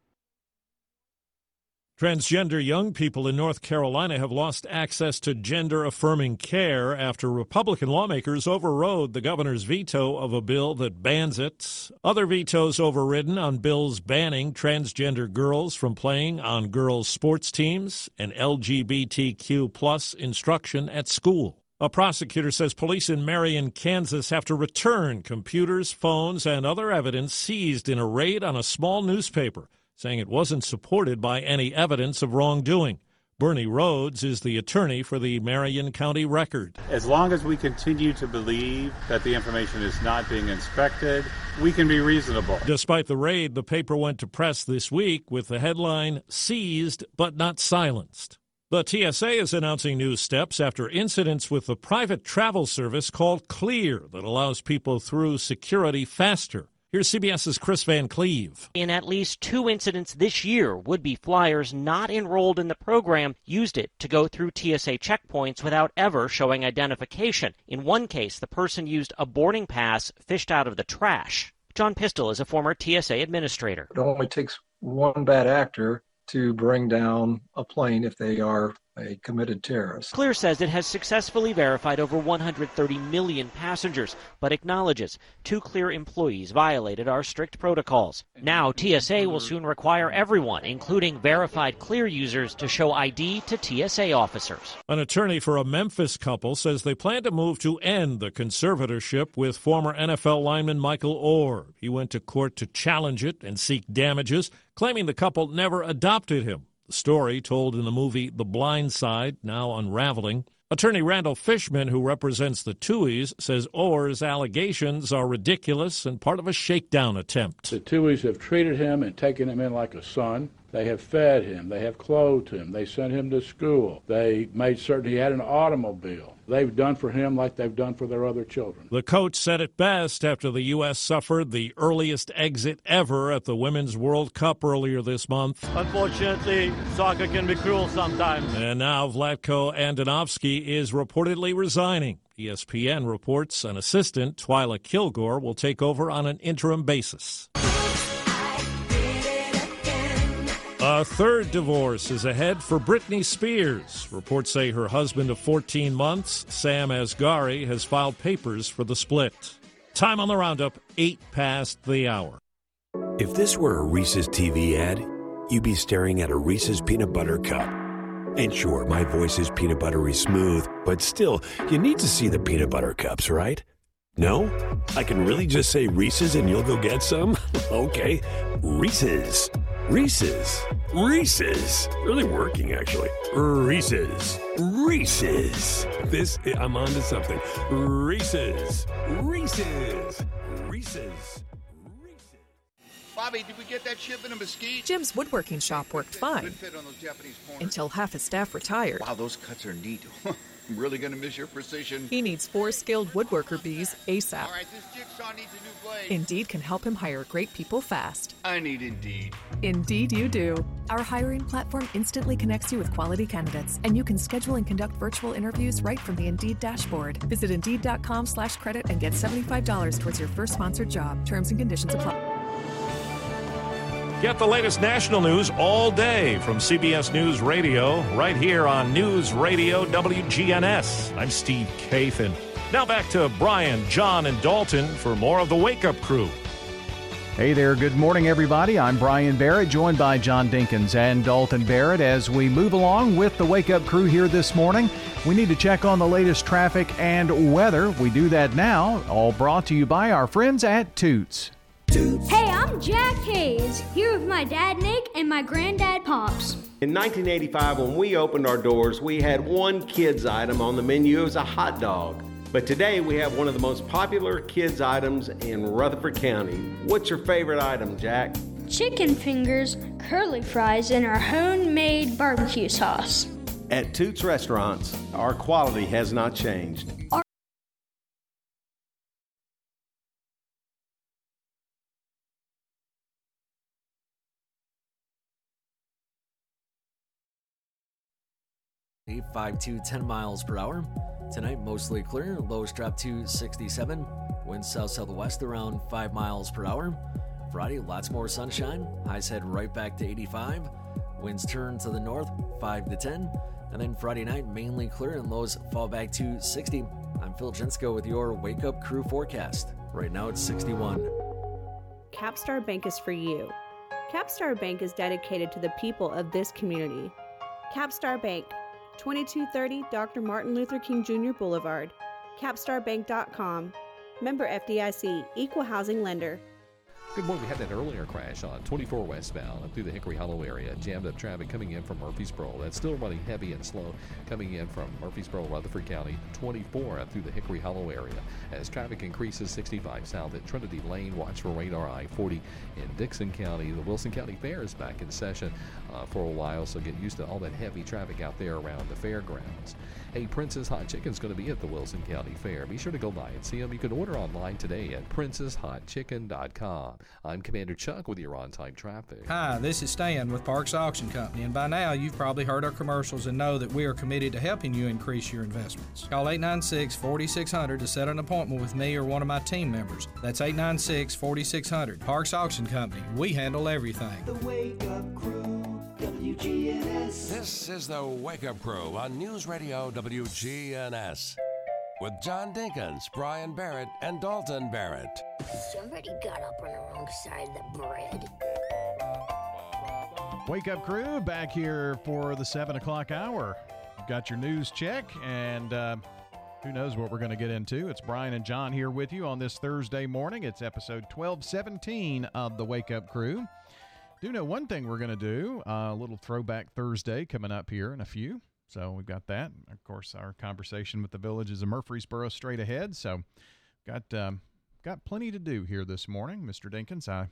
Transgender young people in North Carolina have lost access to gender affirming care after Republican lawmakers overrode the governor's veto of a bill that bans it. Other vetoes overridden on bills banning transgender girls from playing on girls' sports teams and LGBTQ plus instruction at school. A prosecutor says police in Marion, Kansas have to return computers, phones, and other evidence seized in a raid on a small newspaper saying it wasn't supported by any evidence of wrongdoing. Bernie Rhodes is the attorney for the Marion County Record.
As long as we continue to believe that the information is not being inspected, we can be reasonable.
Despite the raid, the paper went to press this week with the headline Seized but Not Silenced. The TSA is announcing new steps after incidents with the private travel service called Clear that allows people through security faster. Here's CBS's Chris Van Cleave.
In at least two incidents this year, would be flyers not enrolled in the program used it to go through TSA checkpoints without ever showing identification. In one case, the person used a boarding pass fished out of the trash. John Pistole is a former TSA administrator.
It only takes one bad actor to bring down a plane if they are a committed terrorist.
Clear says it has successfully verified over 130 million passengers, but acknowledges two Clear employees violated our strict protocols. Now, TSA will soon require everyone, including verified Clear users, to show ID to TSA officers.
An attorney for a Memphis couple says they plan to move to end the conservatorship with former NFL lineman Michael Oher. He went to court to challenge it and seek damages, claiming the couple never adopted him. The story, told in the movie The Blind Side, now unraveling. Attorney Randall Fishman, who represents the Tuohys, says Oher's allegations are ridiculous and part of a shakedown attempt.
The Tuohys have treated him and taken him in like a son. They have fed him. They have clothed him. They sent him to school. They made certain he had an automobile. They've done for him like they've done for their other children.
The coach said it best after the U.S. suffered the earliest exit ever at the Women's World Cup earlier this month.
Unfortunately, soccer can be cruel sometimes.
And now Vlatko Andonovski is reportedly resigning. ESPN reports an assistant, Twyla Kilgore, will take over on an interim basis. A third divorce is ahead for Britney Spears. Reports say her husband of 14 months, Sam Asghari, has filed papers for the split. Time on the roundup, 8 past the hour.
If this were a Reese's TV ad, you'd be staring at a Reese's peanut butter cup. And sure, my voice is peanut buttery smooth, but still, you need to see the peanut butter cups, right? No? I can really just say Reese's and you'll go get some? okay. Reese's. Reese's. Reese's. Really working, actually. Reese's. Reese's. This, I'm on to something. Reese's. Reese's. Reese's.
Bobby, did we get that shipment of mesquite?
Jim's woodworking shop worked fine.
Good fit on those Japanese.
Until half his staff retired.
Wow, those cuts are neat. I'm really going to miss your precision.
He needs four skilled woodworker bees ASAP.
All right, this jigsaw needs a new blade.
Indeed can help him hire great people fast.
I need Indeed.
Indeed, you do. Our hiring platform instantly connects you with quality candidates, and you can schedule and conduct virtual interviews right from the Indeed dashboard. Visit Indeed.com slash credit and get seventy-five dollars towards your first sponsored job. Terms and conditions apply.
Get the latest national news all day from CBS News Radio, right here on News Radio WGNS. I'm Steve Kathan. Now back to Brian, John, and Dalton for more of the Wake Up Crew.
Hey there, good morning, everybody. I'm Brian Barrett, joined by John Dinkins and Dalton Barrett. As we move along with the Wake Up Crew here this morning, we need to check on the latest traffic and weather. We do that now, all brought to you by our friends at Toots.
Hey, I'm Jack Hayes, here with my dad Nick and my granddad Pops.
In 1985, when we opened our doors, we had one kids item on the menu. It was a hot dog. But today we have one of the most popular kids items in Rutherford County. What's your favorite item, Jack?
Chicken fingers, curly fries, and our homemade barbecue sauce.
At Toots Restaurants, our quality has not changed.
Our
Five to 10 miles per hour. Tonight, mostly clear. Lows drop to 67. Winds south southwest around 5 miles per hour. Friday, lots more sunshine. Highs head right back to 85. Winds turn to the north 5 to 10. And then Friday night, mainly clear and lows fall back to 60. I'm Phil Jensko with your Wake Up Crew forecast. Right now, it's 61.
Capstar Bank is for you. Capstar Bank is dedicated to the people of this community. Capstar Bank, 2230 Dr. Martin Luther King Jr. Boulevard, capstarbank.com. Member FDIC, Equal Housing Lender.
Good morning. We had that earlier crash on 24 westbound up through the Hickory Hollow area. Jammed up traffic coming in from Murfreesboro. That's still running heavy and slow coming in from Murfreesboro, Rutherford County, 24 up through the Hickory Hollow area. As traffic increases 65 south at Trinity Lane, watch for radar I 40 in Dickson County. The Wilson County Fair is back in session uh, for a while, so get used to all that heavy traffic out there around the fairgrounds. Hey, Prince's Hot Chicken's going to be at the Wilson County Fair. Be sure to go by and see them. You can order online today at princeshotchicken.com. I'm Commander Chuck with your on time traffic.
Hi, this is Stan with Parks Auction Company, and by now you've probably heard our commercials and know that we are committed to helping you increase your investments. Call 896 4600 to set an appointment with me or one of my team members. That's 896 4600. Parks Auction Company. We handle everything.
The Wake Up Crew, WGNS.
This is the Wake Up Crew on News Radio WGNS with John Dinkins, Brian Barrett, and Dalton Barrett.
Somebody got up on the wrong side of the bread.
Wake up crew back here for the seven o'clock hour. You've got your news check, and uh, who knows what we're going to get into. It's Brian and John here with you on this Thursday morning. It's episode 1217 of the Wake Up Crew. Do you know one thing we're going to do uh, a little throwback Thursday coming up here in a few. So we've got that. Of course, our conversation with the villages of Murfreesboro straight ahead. So got um, got plenty to do here this morning, Mr. Dinkins. I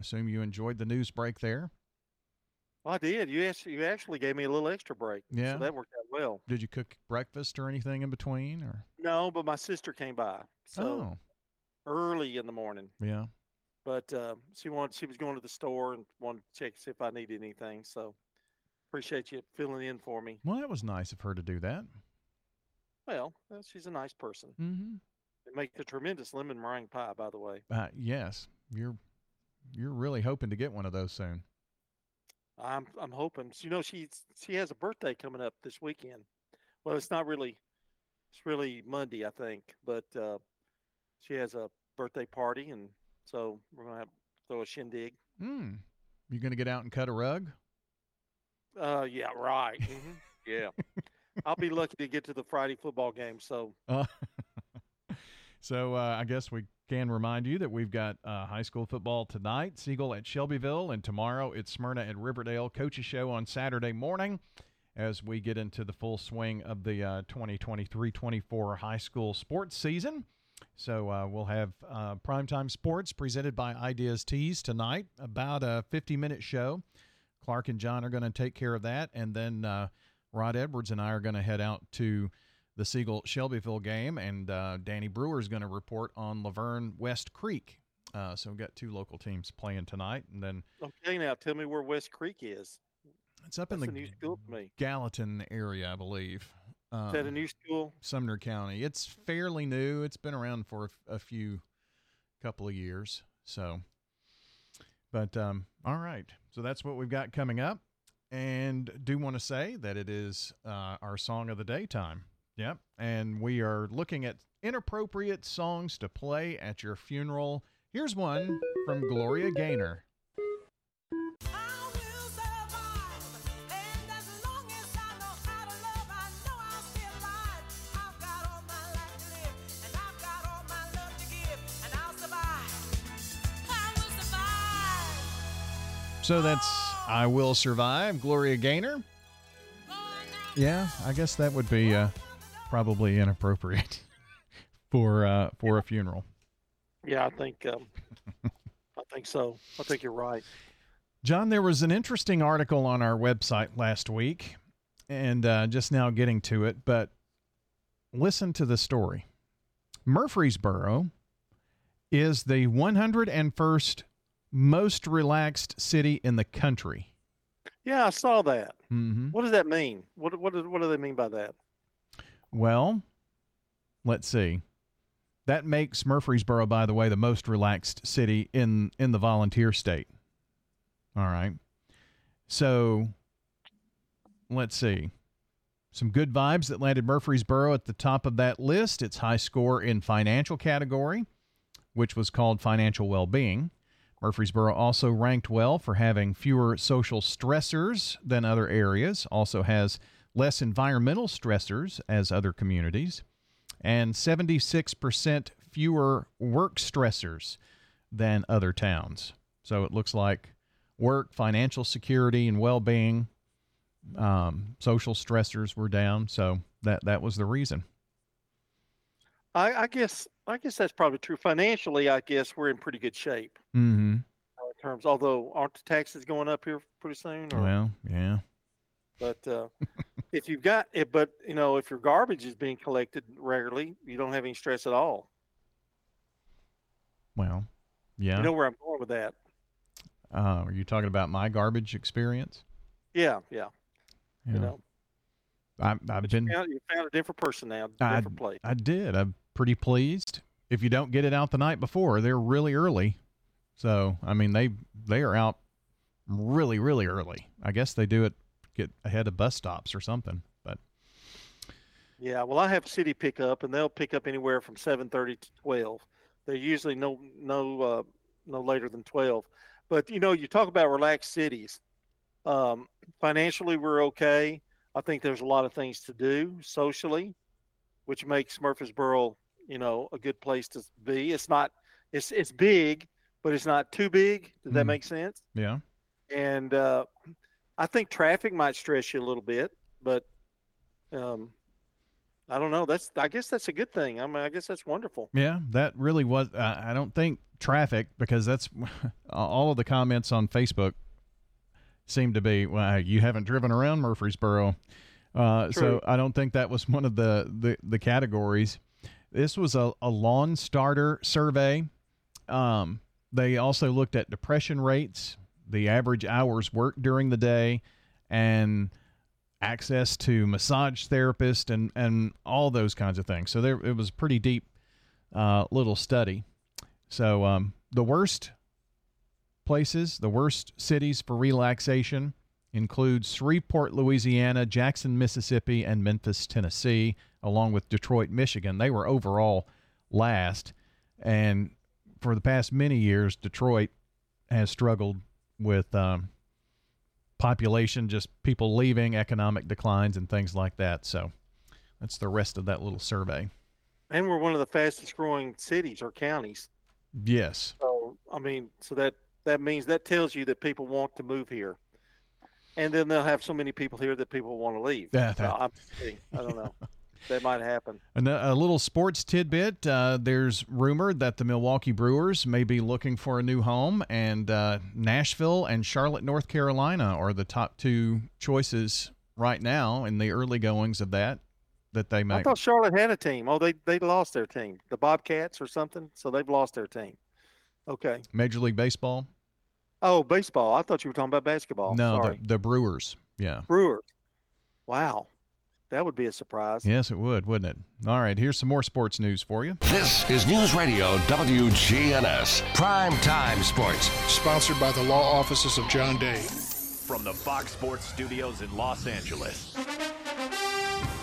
assume you enjoyed the news break there.
Well, I did. You actually, you actually gave me a little extra break.
Yeah.
So that worked out well.
Did you cook breakfast or anything in between, or
No, but my sister came by. So
oh
early in the morning.
yeah?
But uh, she wanted she was going to the store and wanted to check see if I needed anything. So appreciate you filling in for me.
Well, that was nice of her to do that.
Well, she's a nice person.
Mm-hmm.
They make a tremendous lemon meringue pie, by the way.
Uh, yes, you're you're really hoping to get one of those soon.
I'm I'm hoping. You know, she's she has a birthday coming up this weekend. Well, it's not really. It's really Monday, I think, but uh, she has a birthday party, and so we're gonna have throw a shindig.
Hmm. You going to get out and cut a rug?
Uh, yeah, right. hmm Yeah, I'll be lucky to get to the Friday football game. So
Uh, so uh, I guess we can remind you that we've got uh, high school football tonight, Siegel at Shelbyville, and tomorrow it's Smyrna at Riverdale. Coaches show on Saturday morning as we get into the full swing of the uh, 2023-24 high school sports season. So uh, we'll have uh, primetime sports presented by Ideas Tees tonight, about a 50-minute show. Clark and John are going to take care of that, and then uh, Rod Edwards and I are going to head out to the Siegel Shelbyville game, and uh, Danny Brewer is going to report on LaVergne West Creek. Uh, so we've got two local teams playing tonight, and then
okay, now tell me where West Creek is.
it's up in the
new school to me.
Gallatin area, I believe.
Is that a
Um,
new school?
Sumner County. It's fairly new. It's been around for a few couple of years. So, but um, all right. So that's what we've got coming up. And do want to say that it is uh, our song of the day time. Yep. And we are looking at inappropriate songs to play at your funeral. Here's one from Gloria Gaynor. So that's I Will Survive, Gloria Gaynor. Yeah, I guess that would be uh, probably inappropriate for uh, for a funeral.
Yeah, I think um, I think so. I think you're right.
John, there was an interesting article on our website last week, and uh, just now getting to it, but listen to the story. Murfreesboro is the 101st most relaxed city in the country.
Yeah, I saw that.
Mm-hmm.
What does that mean? What what do, what do they mean by that?
Well, let's see. That makes Murfreesboro, by the way, the most relaxed city in in the volunteer state. All right. So let's see. Some good vibes that landed Murfreesboro at the top of that list. Its high score in financial category, which was called financial well-being. Murfreesboro also ranked well for having fewer social stressors than other areas, also has less environmental stressors as other communities, and 76% fewer work stressors than other towns. So it looks like work, financial security, and well being, um, social stressors were down. So that, that was the reason.
I, I guess I guess that's probably true. Financially, I guess we're in pretty good shape
Mm-hmm.
uh, in terms. Although aren't the taxes going up here pretty soon? Or,
Well, yeah.
but uh, if you've got it, but you know, if your garbage is being collected regularly, you don't have any stress at all.
Well, yeah.
You know where I'm going with that?
uh, are you talking about my garbage experience?
Yeah, yeah. You know,
I, I've been.
you found, you found a different person now,
I,
different place.
I did. I'm pretty pleased. If you don't get it out the night before, they're really early. So I mean, they they are out really really early. I guess they do it get ahead of bus stops or something. But
Yeah, well, I have city pickup, and they'll pick up anywhere from seven thirty to twelve. They're usually no no uh, no later than twelve. But you know, you talk about relaxed cities. Um, financially, we're okay. I think there's a lot of things to do socially, which makes Murfreesboro, you know, a good place to be. It's not it's it's big, but it's not too big. Does that
Mhm.
make sense?
yeah,
and uh, I think traffic might stress you a little bit, but um, I don't know. That's I guess that's a good thing. I mean, I guess that's wonderful.
yeah, that really was. Uh, I don't think traffic because that's all of the comments on Facebook seem to be. Well, you haven't driven around Murfreesboro, uh, so I don't think that was one of the the, the categories. This was a, a LawnStarter survey. Um, they also looked at depression rates, the average hours worked during the day, and access to massage therapist and and all those kinds of things. So there it was a pretty deep uh, little study. So um, the worst places, the worst cities for relaxation includes Shreveport, Louisiana, Jackson, Mississippi, and Memphis, Tennessee, along with Detroit, Michigan. They were overall last, and for the past many years, Detroit has struggled with um, population, just people leaving, economic declines, and things like that. So that's the rest of that little survey.
And we're one of the fastest growing cities or counties.
Yes.
So I mean, so that that means that tells you that people want to move here, and then they'll have so many people here that people want to leave.
Yeah,
So
that-
I'm kidding. I don't know. that might happen.
And a, little sports tidbit uh, there's rumored that the Milwaukee Brewers may be looking for a new home, and uh, Nashville and Charlotte, North Carolina are the top two choices right now in the early goings of that. That they
I
might.
thought Charlotte had a team. Oh, they they lost their team, the Bobcats or something. So they've lost their team. Okay.
Major League Baseball?
Oh, baseball. I thought you were talking about basketball.
no,
Sorry.
the, the Brewers. Yeah.
Brewers. Wow. That would be a surprise.
Yes, it would, wouldn't it? All right, here's some more sports news for you.
This is News Radio WGNS Prime Time Sports.
Sponsored by the law offices of John Day.
From the Fox Sports Studios in Los Angeles,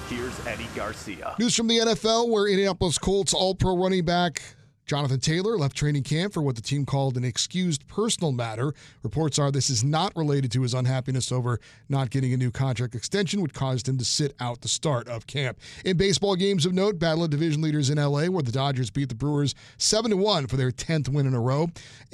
here's Eddie Garcia.
News from the NFL, where Indianapolis Colts All Pro running back Jonathan Taylor left training camp for what the team called an excused personal matter. Reports are this is not related to his unhappiness over not getting a new contract extension, which caused him to sit out the start of camp. In baseball games of note, battle of division leaders in LA, where the Dodgers beat the Brewers 7 1 for their 10th win in a row.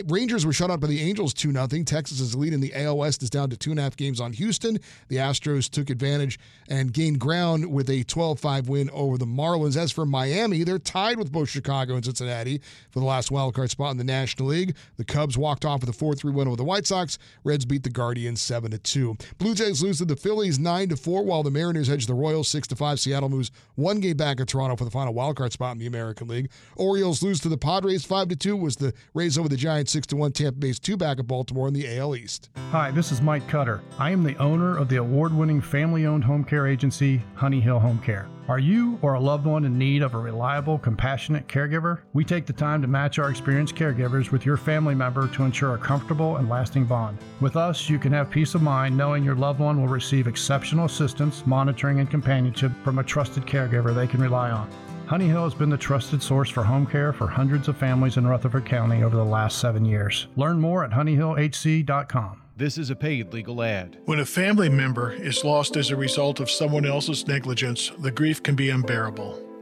Rangers were shut out by the Angels 2 0. Texas's lead in the AL West is down to two and a half games on Houston. The Astros took advantage and gained ground with a 12 5 win over the Marlins. As for Miami, they're tied with both Chicago and Cincinnati for the last wildcard spot in the National League. The Cubs walked off with a 4 3 win over the White Sox. Reds beat the Guardians 7 2. Blue Jays lose to the Phillies 9 4, while the Mariners edge the Royals 6 5. Seattle moves one game back at Toronto for the final wildcard spot in the American League. Orioles lose to the Padres 5 2, was the Rays over the Giants 6 1. Tampa Bay's two back at Baltimore in the AL East.
Hi, this is Mike Cutter. I am the owner of the award winning family owned home care agency, Honey Hill Home Care. Are you or a loved one in need of a reliable, compassionate caregiver? We take the time to match our experienced caregivers with your family member to ensure a comfortable and lasting bond. With us, you can have peace of mind knowing your loved one will receive exceptional assistance, monitoring, and companionship from a trusted caregiver they can rely on. Honey Hill has been the trusted source for home care for hundreds of families in Rutherford County over the last seven years. Learn more at honeyhillhc.com.
This is a paid legal ad.
When a family member is lost as a result of someone else's negligence, the grief can be unbearable.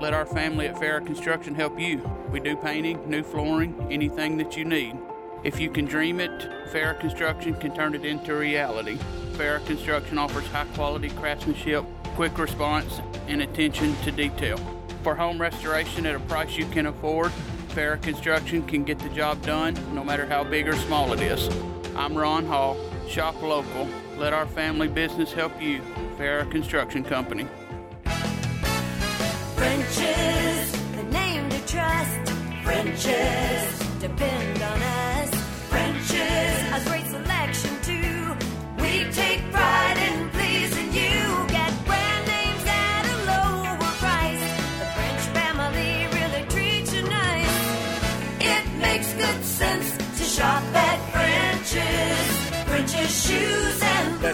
Let our family at Farrah Construction help you. We do painting, new flooring, anything that you need. If you can dream it, Farrah Construction can turn it into reality. Farrah Construction offers high quality craftsmanship, quick response, and attention to detail. For home restoration at a price you can afford, Farrah Construction can get the job done no matter how big or small it is. I'm Ron Hall. Shop local. Let our family business help you. Farrah Construction Company.
French's, the name to trust. French's, depend on us. French's, a great selection too. We take pride in pleasing you. Get brand names at a lower price. The French family really treats you nice. It makes good sense to shop at French's. French's shoes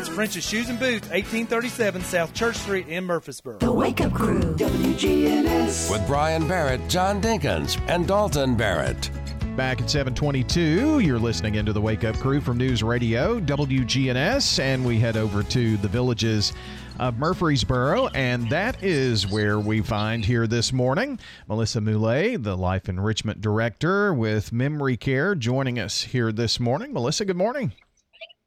That's French's Shoes and Boots, 1837 South Church Street in Murfreesboro.
The Wake Up Crew, WGNS.
With Brian Barrett, John Dinkins, and Dalton Barrett.
Back at 722, you're listening into the Wake Up Crew from News Radio, WGNS, and we head over to the villages of Murfreesboro, and that is where we find here this morning Melissa Moulet, the Life Enrichment Director with Memory Care, joining us here this morning. Melissa, good morning.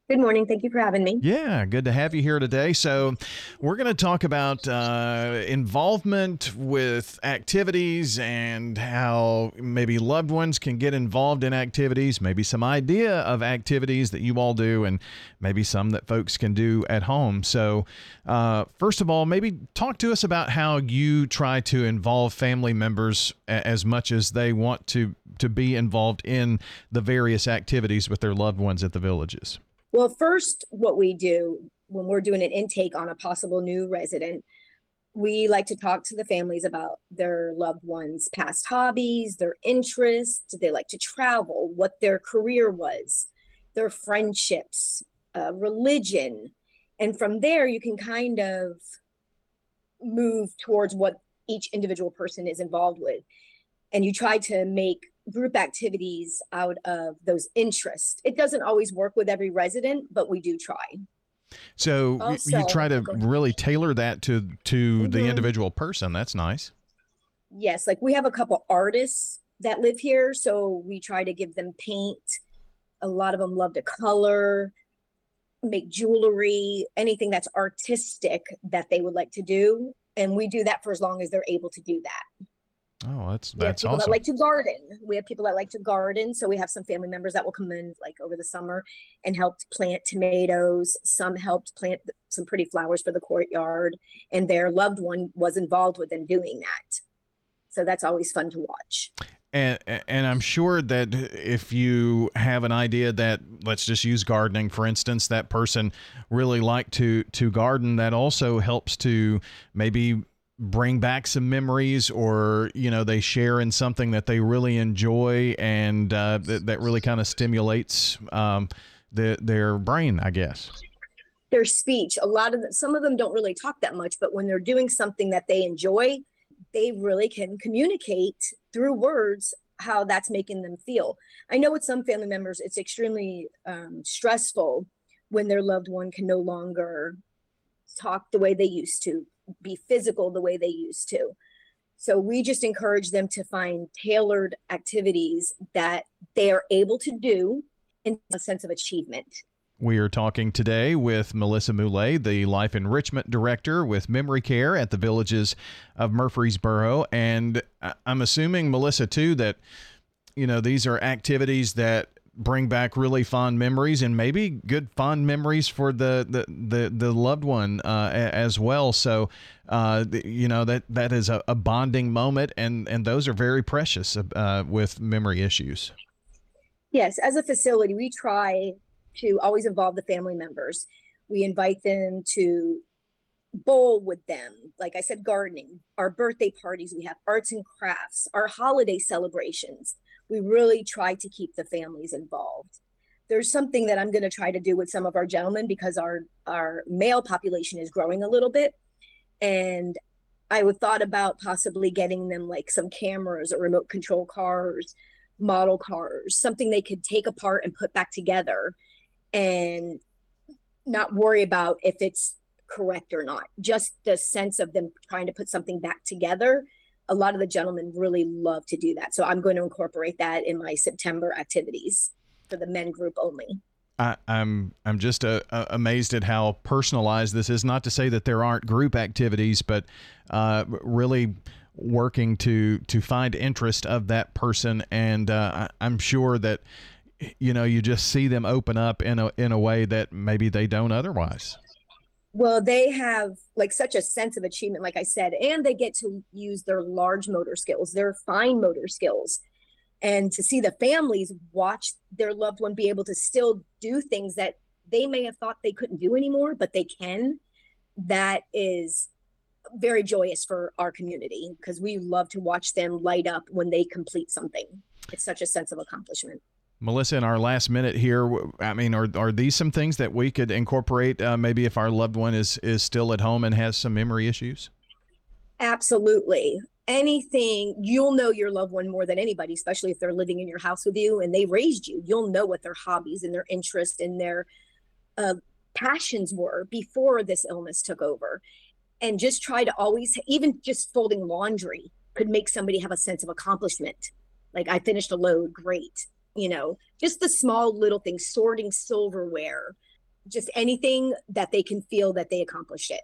Good morning. Thank you for having me.
Yeah, good to have you here today. So, we're going to talk about uh, involvement with activities and how maybe loved ones can get involved in activities, maybe some idea of activities that you all do, and maybe some that folks can do at home. So, uh, first of all, maybe talk to us about how you try to involve family members a- as much as they want to to be involved in the various activities with their loved ones at the villages.
Well, first, what we do when we're doing an intake on a possible new resident, we like to talk to the families about their loved ones' past hobbies, their interests. They like to travel? What their career was, their friendships, uh, religion. And from there, you can kind of move towards what each individual person is involved with. And you try to make group activities out of those interests. It doesn't always work with every resident, but we do try.
So y- you try to really tailor that to to the
Mhm.
individual person. That's nice.
Yes, like we have a couple artists that live here, so we try to give them paint. A lot of them love to color, make jewelry, anything that's artistic that they would like to do. And we do that for as long as they're able to do that.
Oh, that's
We have
that's
people
awesome.
that like to garden. We have people that like to garden. So we have some family members that will come in like over the summer and helped plant tomatoes. Some helped plant some pretty flowers for the courtyard, and their loved one was involved with them doing that. So that's always fun to watch.
and and I'm sure that if you have an idea that let's just use gardening for instance, that person really liked to to garden, that also helps to maybe bring back some memories or you know they share in something that they really enjoy and uh, that, that really kind of stimulates um, the, their brain i guess.
Their speech, a lot of the, some of them don't really talk that much, but when they're doing something that they enjoy, they really can communicate through words how that's making them feel. I know with some family members, it's extremely um, stressful when their loved one can no longer talk the way they used to, be physical the way they used to. So we just encourage them to find tailored activities that they are able to do in a sense of achievement.
We are talking today with Melissa Moulet, the Life Enrichment Director with Memory Care at the Villages of Murfreesboro. And I'm assuming, Melissa, too, that, you know, these are activities that bring back really fond memories and maybe good fond memories for the the the, the loved one uh, as well so uh, you know that that is a, a bonding moment and and those are very precious uh, with memory issues
Yes, as a facility, we try to always involve the family members. We invite them to bowl with them. Like I said, gardening, our birthday parties, we have arts and crafts, our holiday celebrations. We really try to keep the families involved. There's something that I'm going to try to do with some of our gentlemen because our our male population is growing a little bit, and I would thought about possibly getting them like some cameras or remote control cars, model cars, something they could take apart and put back together, and not worry about if it's correct or not. Just the sense of them trying to put something back together. A lot of the gentlemen really love to do that. So I'm going to incorporate that in my September activities for the men group only.
I, I'm I'm just uh, uh, amazed at how personalized this is. Not to say that there aren't group activities, but uh, really working to to find interest of that person, and uh, I'm sure that you know you just see them open up in a in a way that maybe they don't otherwise.
Well, they have like such a sense of achievement, like I said, and they get to use their large motor skills, their fine motor skills and to see the families watch their loved one be able to still do things that they may have thought they couldn't do anymore but they can that is very joyous for our community because we love to watch them light up when they complete something. It's such a sense of accomplishment
Melissa, in our last minute here, I mean, are, are these some things that we could incorporate? Uh, maybe if our loved one is is still at home and has some memory issues.
Absolutely anything you'll know your loved one more than anybody especially if they're living in your house with you and they raised you you'll know what their hobbies and their interests and their uh, passions were before this illness took over and just try to always even just folding laundry could make somebody have a sense of accomplishment like i finished a load great you know just the small little things sorting silverware just anything that they can feel that they accomplished it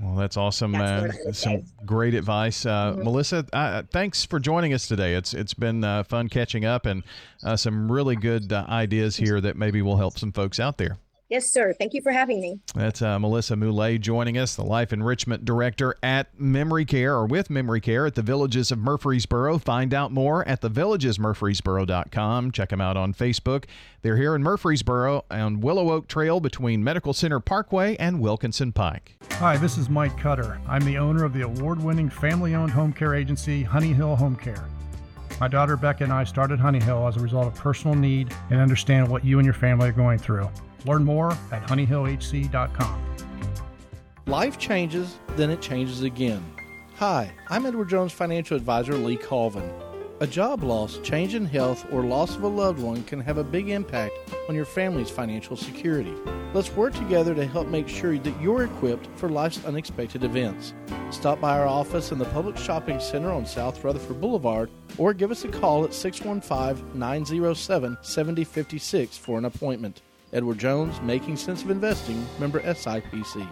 well, that's awesome. That's uh, some great advice, uh, mm-hmm. Melissa. Uh, thanks for joining us today. It's it's been uh, fun catching up and uh, some really good uh, ideas here that maybe will help some folks out there.
Yes, sir. Thank you for having me.
That's uh, Melissa Moulet joining us, the Life Enrichment Director at Memory Care or with Memory Care at the Villages of Murfreesboro. Find out more at thevillagesmurfreesboro.com. Check them out on Facebook. They're here in Murfreesboro on Willow Oak Trail between Medical Center Parkway and Wilkinson Pike.
Hi, this is Mike Cutter. I'm the owner of the award winning family owned home care agency, Honey Hill Home Care. My daughter Becca and I started Honey Hill as a result of personal need and understand what you and your family are going through. Learn more at honeyhillhc.com.
Life changes, then it changes again. Hi, I'm Edward Jones financial advisor Lee Colvin. A job loss, change in health, or loss of a loved one can have a big impact on your family's financial security. Let's work together to help make sure that you're equipped for life's unexpected events. Stop by our office in the Publix Shopping Center on South Rutherford Boulevard or give us a call at 615 907 7056 for an appointment. Edward Jones, Making Sense of Investing, member SIPC.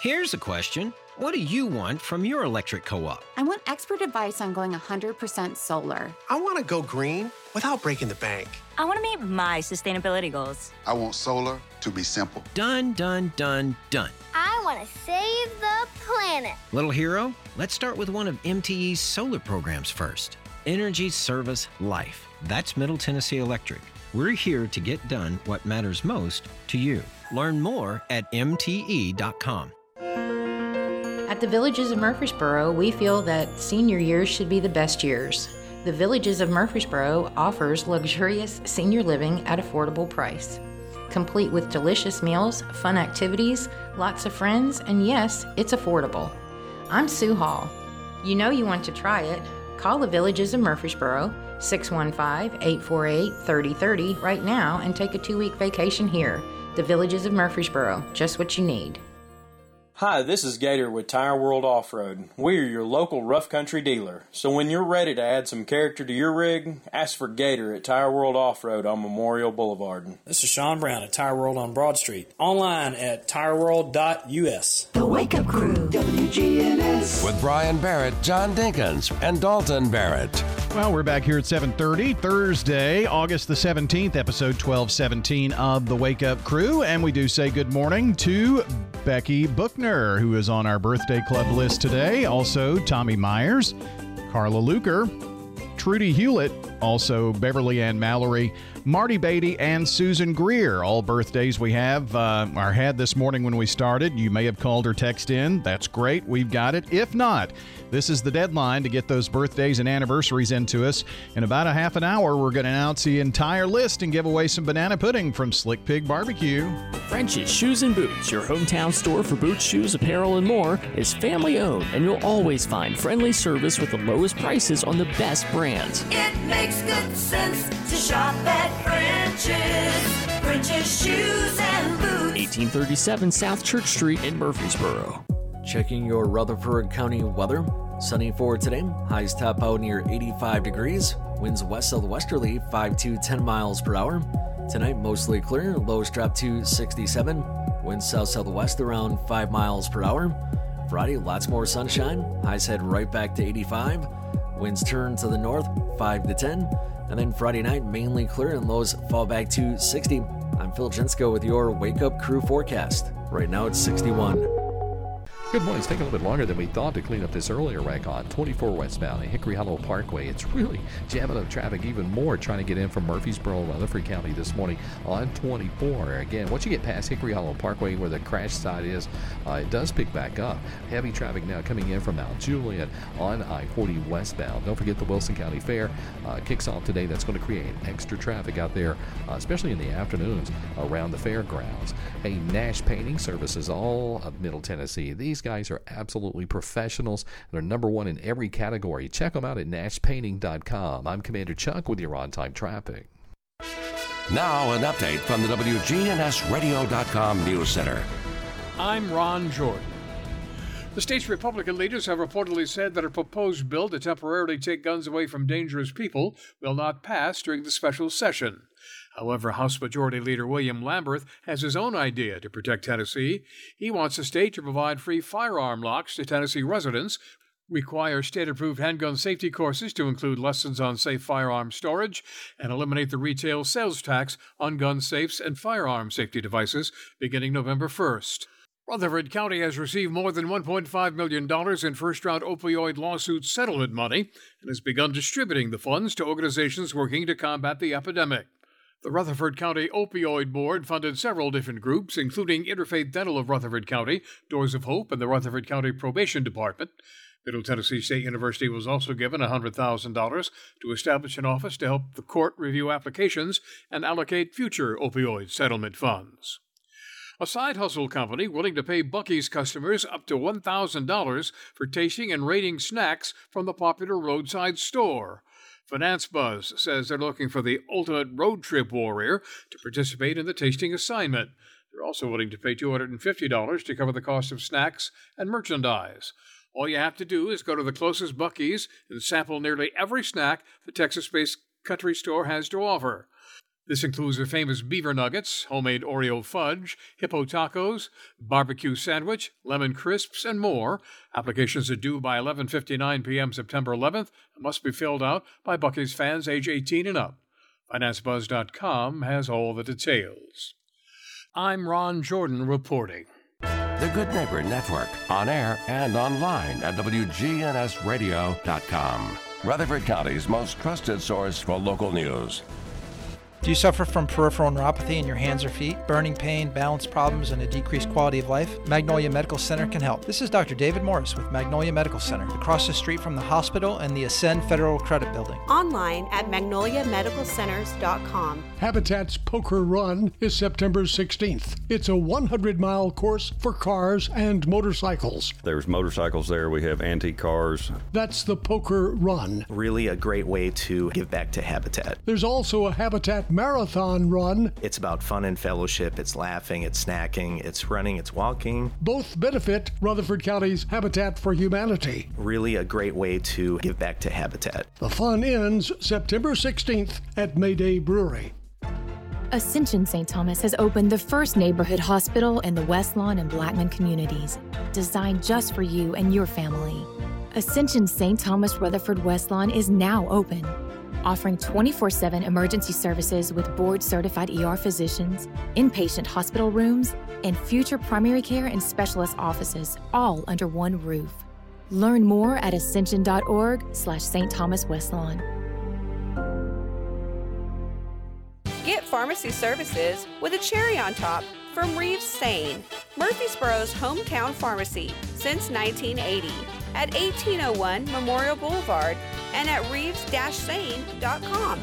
Here's a question What do you want from your electric co op?
I want expert advice on going 100% solar.
I want to go green without breaking the bank.
I want to meet my sustainability goals.
I want solar to be simple.
Done, done, done, done.
I want to save the planet.
Little hero, let's start with one of MTE's solar programs first Energy Service Life. That's Middle Tennessee Electric. We're here to get done what matters most to you. Learn more at MTE.com.
At the Villages of Murfreesboro, we feel that senior years should be the best years. The Villages of Murfreesboro offers luxurious senior living at affordable price, complete with delicious meals, fun activities, lots of friends, and yes, it's affordable. I'm Sue Hall. You know you want to try it. Call the Villages of Murfreesboro 615 848 3030 right now and take a two week vacation here. The Villages of Murfreesboro, just what you need.
Hi, this is Gator with Tire World Off Road. We're your local rough country dealer. So when you're ready to add some character to your rig, ask for Gator at Tire World Off Road on Memorial Boulevard.
This is Sean Brown at Tire World on Broad Street. Online at tireworld.us.
The Wake Up Crew, WGNS.
With Brian Barrett, John Dinkins, and Dalton Barrett.
Well, we're back here at 7:30 Thursday, August the 17th, episode 1217 of the Wake Up Crew, and we do say good morning to Becky Buchner, who is on our birthday club list today. Also, Tommy Myers, Carla Luker, Trudy Hewlett, Also, Beverly Ann Mallory, Marty Beatty, and Susan Greer. All birthdays we have uh, are had this morning when we started. You may have called or texted in. That's great. We've got it. If not, this is the deadline to get those birthdays and anniversaries into us. In about a half an hour, we're going to announce the entire list and give away some banana pudding from Slick Pig Barbecue.
French's Shoes and Boots, your hometown store for boots, shoes, apparel, and more, is family owned, and you'll always find friendly service with the lowest prices on the best brands.
It makes good sense to shop at French's. French's Shoes and Boots.
1837 South Church Street in Murfreesboro.
Checking your Rutherford County weather. Sunny for today. Highs top out near 85 degrees. Winds west southwesterly 5 to 10 miles per hour. Tonight mostly clear. Lows drop to 67. Winds south southwest around 5 miles per hour. Friday lots more sunshine. Highs head right back to 85. Winds turn to the north 5 to 10. And then Friday night mainly clear and lows fall back to 60. I'm Phil Jensko with your Wake Up Crew forecast. Right now it's 61.
Good morning. It's taking a little bit longer than we thought to clean up this earlier wreck on 24 westbound at Hickory Hollow Parkway. It's really jamming up traffic even more trying to get in from Murfreesboro, Rutherford County this morning on 24. Again, once you get past Hickory Hollow Parkway where the crash site is, uh, it does pick back up. Heavy traffic now coming in from Mount Juliet on I-40 westbound. Don't forget the Wilson County Fair uh, kicks off today. That's going to create extra traffic out there, uh, especially in the afternoons around the fairgrounds. Hey, Nash Painting Services, all of Middle Tennessee. These guys are absolutely professionals. They're number one in every category. Check them out at nashpainting.com. I'm Commander Chuck with your on time traffic.
Now, an update from the WGNSradio.com News Center.
I'm Ron Jordan. The state's Republican leaders have reportedly said that a proposed bill to temporarily take guns away from dangerous people will not pass during the special session. However, House Majority Leader William Lamberth has his own idea to protect Tennessee. He wants the state to provide free firearm locks to Tennessee residents, require state approved handgun safety courses to include lessons on safe firearm storage, and eliminate the retail sales tax on gun safes and firearm safety devices beginning November 1st. Rutherford County has received more than $1.5 million in first round opioid lawsuit settlement money and has begun distributing the funds to organizations working to combat the epidemic. The Rutherford County Opioid Board funded several different groups, including Interfaith Dental of Rutherford County, Doors of Hope, and the Rutherford County Probation Department. Middle Tennessee State University was also given $100,000 to establish an office to help the court review applications and allocate future opioid settlement funds. A side hustle company willing to pay Buc-ee's customers up to $1,000 for tasting and rating snacks from the popular roadside store. FinanceBuzz says they're looking for the ultimate road trip warrior to participate in the tasting assignment. They're also willing to pay $250 to cover the cost of snacks and merchandise. All you have to do is go to the closest Buc-ee's and sample nearly every snack the Texas based country store has to offer. This includes their famous beaver nuggets, homemade Oreo fudge, hippo tacos, barbecue sandwich, lemon crisps, and more. Applications are due by 11:59 p.m. September 11th and must be filled out by Buc-ee's fans age 18 and up. FinanceBuzz.com has all the details. I'm Ron Jordan reporting.
The Good Neighbor Network, on air and online at WGNSradio.com. Rutherford County's most trusted source for local news.
Do you suffer from peripheral neuropathy in your hands or feet, burning pain, balance problems, and a decreased quality of life? Magnolia Medical Center can help. This is Dr. David Morris with Magnolia Medical Center, across the street from the hospital and the Ascend Federal Credit Building.
Online at magnoliamedicalcenters.com.
Habitat's Poker Run is September 16th. It's a 100 mile course for cars and motorcycles.
There's motorcycles there, we have antique cars.
That's the Poker Run.
Really a great way to give back to Habitat.
There's also a Habitat Marathon Run.
It's about fun and fellowship, it's laughing, it's snacking, it's running, it's walking.
Both benefit Rutherford County's Habitat for Humanity.
Really a great way to give back to Habitat.
The fun ends September 16th at Mayday Brewery.
Ascension St. Thomas has opened the first neighborhood hospital in the West Lawn and Blackman communities, designed just for you and your family. Ascension St. Thomas Rutherford West Lawn is now open, offering 24 7 emergency services with board certified ER physicians, inpatient hospital rooms, and future primary care and specialist offices, all under one roof. Learn more at ascension.org slash St. Thomas West Get
pharmacy services with a cherry on top from Reeves-Sain, Murfreesboro's hometown pharmacy since 1980 at 1801 Memorial Boulevard and at reeves-sain.com.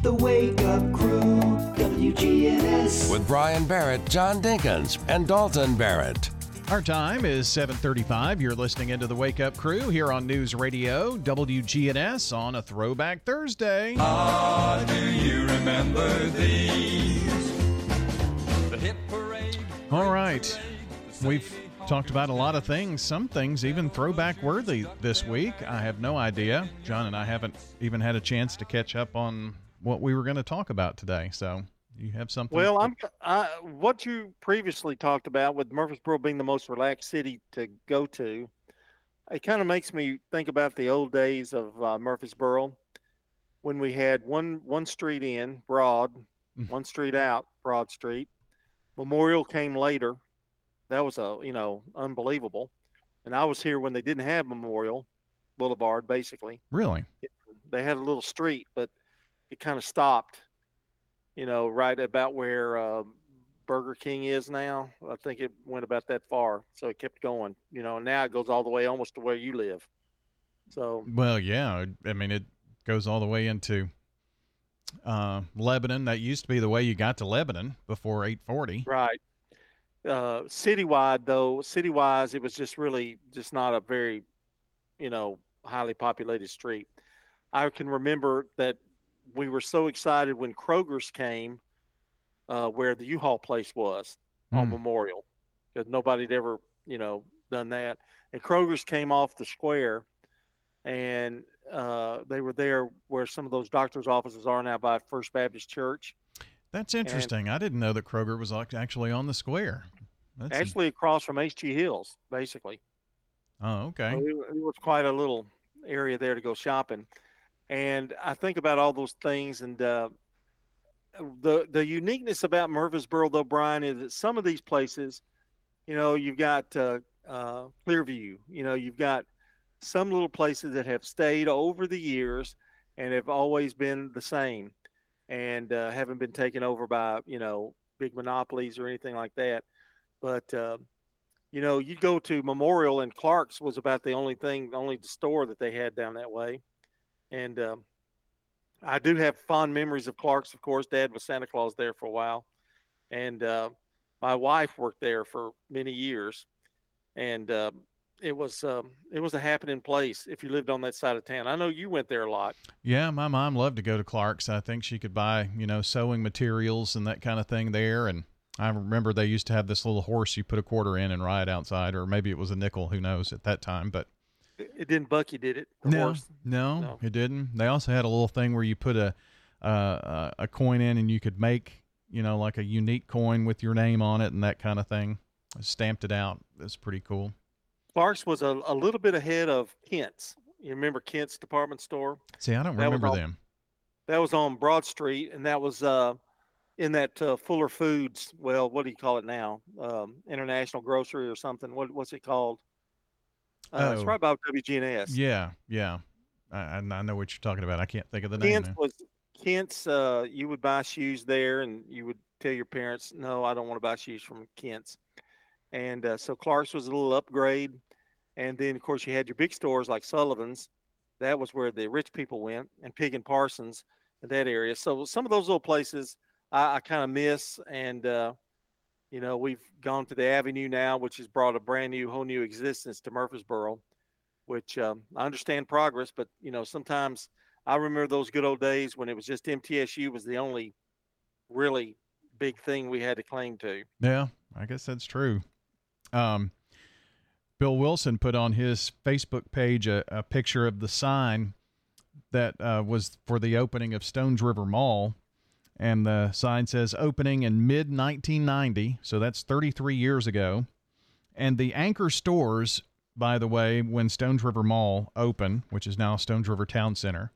The Wake Up Crew, WGNS.
With Brian Barrett, John Dinkins, and Dalton Barrett.
Our time is 7:35. You're listening into the Wake Up Crew here on News Radio WGNS on a Throwback Thursday.
Ah, do you remember these? The hit parade.
All right. We've talked about a lot of things, some things even throwback worthy this week. I have no idea. John and I haven't even had a chance to catch up on what we were going to talk about today. So, you have something
Well, I'm I, what you previously talked about with Murfreesboro being the most relaxed city to go to. It kind of makes me think about the old days of uh, Murfreesboro when we had one one street in Broad, one street out Broad Street. Memorial came later. That was a you know unbelievable. And I was here when they didn't have Memorial Boulevard. Basically,
Really?
they had a little street, but it kind of stopped. You know, right about where uh, Burger King is now. I think it went about that far, so it kept going. You know, and now it goes all the way almost to where you live. So
Well, yeah. I mean, it goes all the way into uh, Lebanon. That used to be the way you got to Lebanon before 840.
Right. Uh, citywide though, citywise, it was just really just not a very, you know, highly populated street. I can remember that we were so excited when Kroger's came, uh, where the U-Haul place was on
Hmm.
Memorial, because nobody had ever, you know, done that. And Kroger's came off the square, and uh, they were there where some of those doctors' offices are now by First Baptist Church.
That's interesting. I didn't know that Kroger was actually on the square. That's
actually across from HG Hills, basically.
oh, okay.
So it, it was quite a little area there to go shopping, and I think about all those things. And uh, the the uniqueness about Murfreesboro, though, Brian, is that some of these places, you know, you've got uh, uh, Clearview. You know, you've got some little places that have stayed over the years and have always been the same, and uh, haven't been taken over by you know big monopolies or anything like that. But uh, you know, you go to Memorial and Clark's was about the only thing, the only store that they had down that way. And um, I do have fond memories of Clark's. Of course, Dad was Santa Claus there for a while, and uh, my wife worked there for many years, and uh, it was um, it was a happening place if you lived on that side of town. I know you went there a lot.
Yeah, my mom loved to go to Clark's. I think she could buy, you know, sewing materials and that kind of thing there. And I remember they used to have this little horse you put a quarter in and ride outside, or maybe it was a nickel, who knows, at that time. But
It, didn't buck you, did it? The
no,
horse?
no,
No.
it didn't. They also had a little thing where you put a uh, a coin in and you could make, you know, like a unique coin with your name on it and that kind of thing. Stamped it out. It's pretty cool.
Clark's was a, a little bit ahead of Kent's. You remember Kent's department store?
See, I don't
That
remember
on-
them.
That was on Broad Street, and that was uh, in that uh, Fuller Foods. Well, what do you call it now? Um, International Grocery or something? What what's it called? Uh, It's
Oh.
right by WGNS.
Yeah, yeah. I, I know what you're talking about. I can't think of the name.
Kent's
now.
was Kent's. Uh, you would buy shoes there, and you would tell your parents, "No, I don't want to buy shoes from Kent's." And uh, so Clark's was a little upgrade, and then of course you had your big stores like Sullivan's. That was where the rich people went, and Pig and Parsons in that area. So some of those little places I, I kind of miss, and uh, you know we've gone to the Avenue now, which has brought a brand new, whole new existence to Murfreesboro. Which um, I understand progress, but you know sometimes I remember those good old days when it was just MTSU was the only really big thing we had to claim to.
Yeah, I guess that's true. Um, Bill Wilson put on his Facebook page a, a picture of the sign that uh, was for the opening of Stones River Mall. And the sign says opening in mid 1990. So that's 33 years ago. And the anchor stores, by the way, when Stones River Mall opened, which is now Stones River Town Center,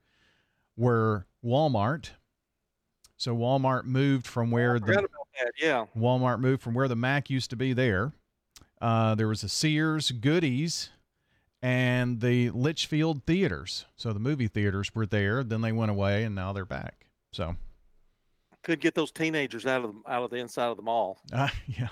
were Walmart. So Walmart moved from where the.
Yeah.
Walmart moved from where the Mac used to be there. Uh, there was a Sears, Goody's, and the Litchfield theaters. So the movie theaters were there. Then they went away, and now they're back. So
Couldn't get those teenagers out of the, out of the inside of the mall.
Uh, yeah.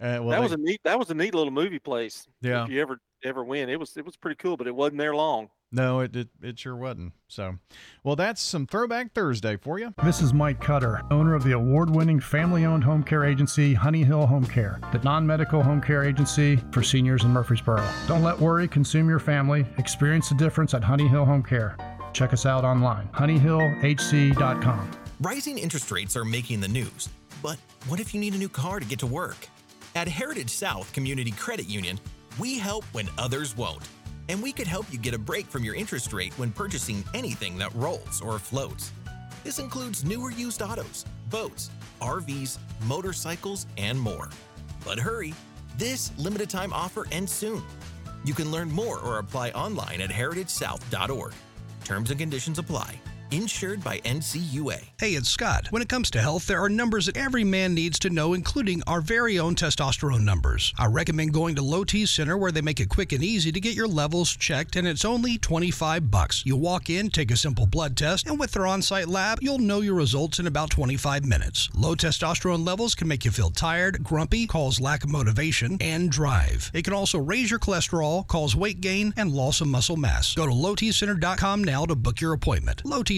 Uh, well,
that
they-
was a neat. That was a neat little movie place.
Yeah.
If you ever ever went, it was it was pretty cool, but it wasn't there long.
No, it, it it sure wasn't. So, well, that's some Throwback Thursday for you.
This is Mike Cutter, owner of the award winning family owned home care agency Honey Hill Home Care, the non medical home care agency for seniors in Murfreesboro. Don't let worry consume your family. Experience the difference at Honey Hill Home Care. Check us out online, honeyhillhc.com.
Rising interest rates are making the news. But what if you need a new car to get to work? At Heritage South Community Credit Union, we help when others won't. And we could help you get a break from your interest rate when purchasing anything that rolls or floats. This includes newer used autos, boats, RVs, motorcycles, and more. But hurry, this limited time offer ends soon. You can learn more or apply online at heritagesouth.org. Terms and conditions apply. Insured by NCUA.
Hey, it's Scott. When it comes to health, there are numbers that every man needs to know, including our very own testosterone numbers. I recommend going to Low T Center where they make it quick and easy to get your levels checked, and it's only 25 bucks. You walk in, take a simple blood test, and with their on-site lab, you'll know your results in about 25 minutes. Low testosterone levels can make you feel tired, grumpy, cause lack of motivation, and drive. It can also raise your cholesterol, cause weight gain, and loss of muscle mass. Go to lowtcenter.com now to book your appointment. Low T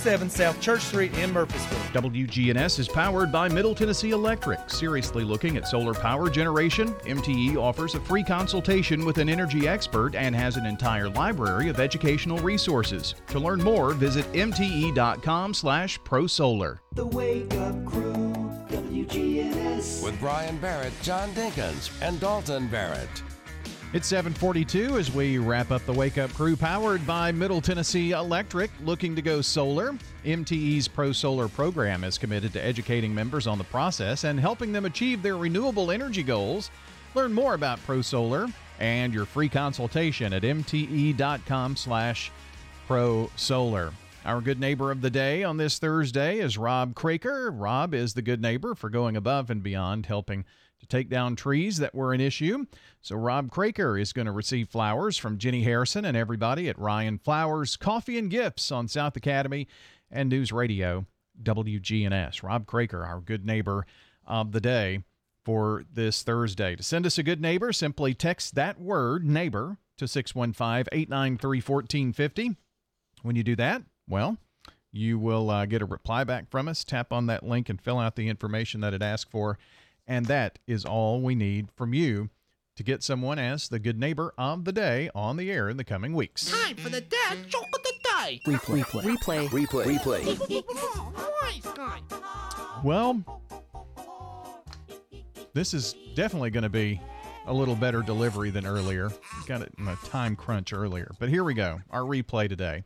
1837 South Church Street in Murfreesboro.
WGNS is powered by Middle Tennessee Electric. Seriously looking at solar power generation? MTE offers a free consultation with an energy expert and has an entire library of educational resources. To learn more, visit mte.com slash prosolar.
The Wake Up Crew, WGNS.
With Brian Barrett, John Dinkins, and Dalton Barrett.
It's 742 as we wrap up the Wake Up Crew powered by Middle Tennessee Electric. Looking to go solar? MTE's Pro Solar program is committed to educating members on the process and helping them achieve their renewable energy goals. Learn more about Pro Solar and your free consultation at mte.com slash pro solar. Our good neighbor of the day on this Thursday is Rob Craker. Rob is the good neighbor for going above and beyond helping to take down trees that were an issue. So Rob Craker is going to receive flowers from Jenny Harrison and everybody at Ryan Flowers Coffee and Gifts on South Academy and News Radio WGNS. Rob Craker, our good neighbor of the day for this Thursday. To send us a good neighbor, simply text that word neighbor to 615 893 1450. When you do that, well, you will uh, get a reply back from us. Tap on that link and fill out the information that it asks for. And that is all we need from you to get someone as the good neighbor of the day on the air in the coming weeks.
Time for the dad joke of the day.
Replay. Replay. Replay. Replay.
Well, this is definitely going to be a little better delivery than earlier. Got it in a time crunch earlier. But here we go. Our replay today.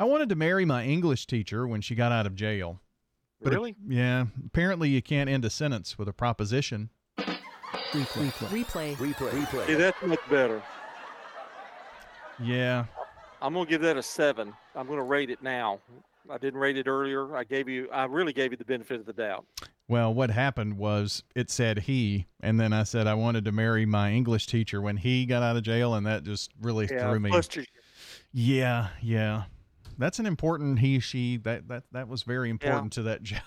I wanted to marry my English teacher when she got out of jail. But
Really?
yeah. Apparently, you can't end a sentence with a proposition.
Replay. Replay. Replay. Replay.
See, that's much better.
Yeah.
I'm gonna give that a seven. I'm gonna rate it now. I didn't rate it earlier. I gave you. I really gave you the benefit of the doubt.
Well, what happened was it said he, and then I said I wanted to marry my English teacher when he got out of jail, and that just really
Yeah,
threw me.
busted you.
Yeah, yeah. That's an important he, she. That that that was very important to that joke.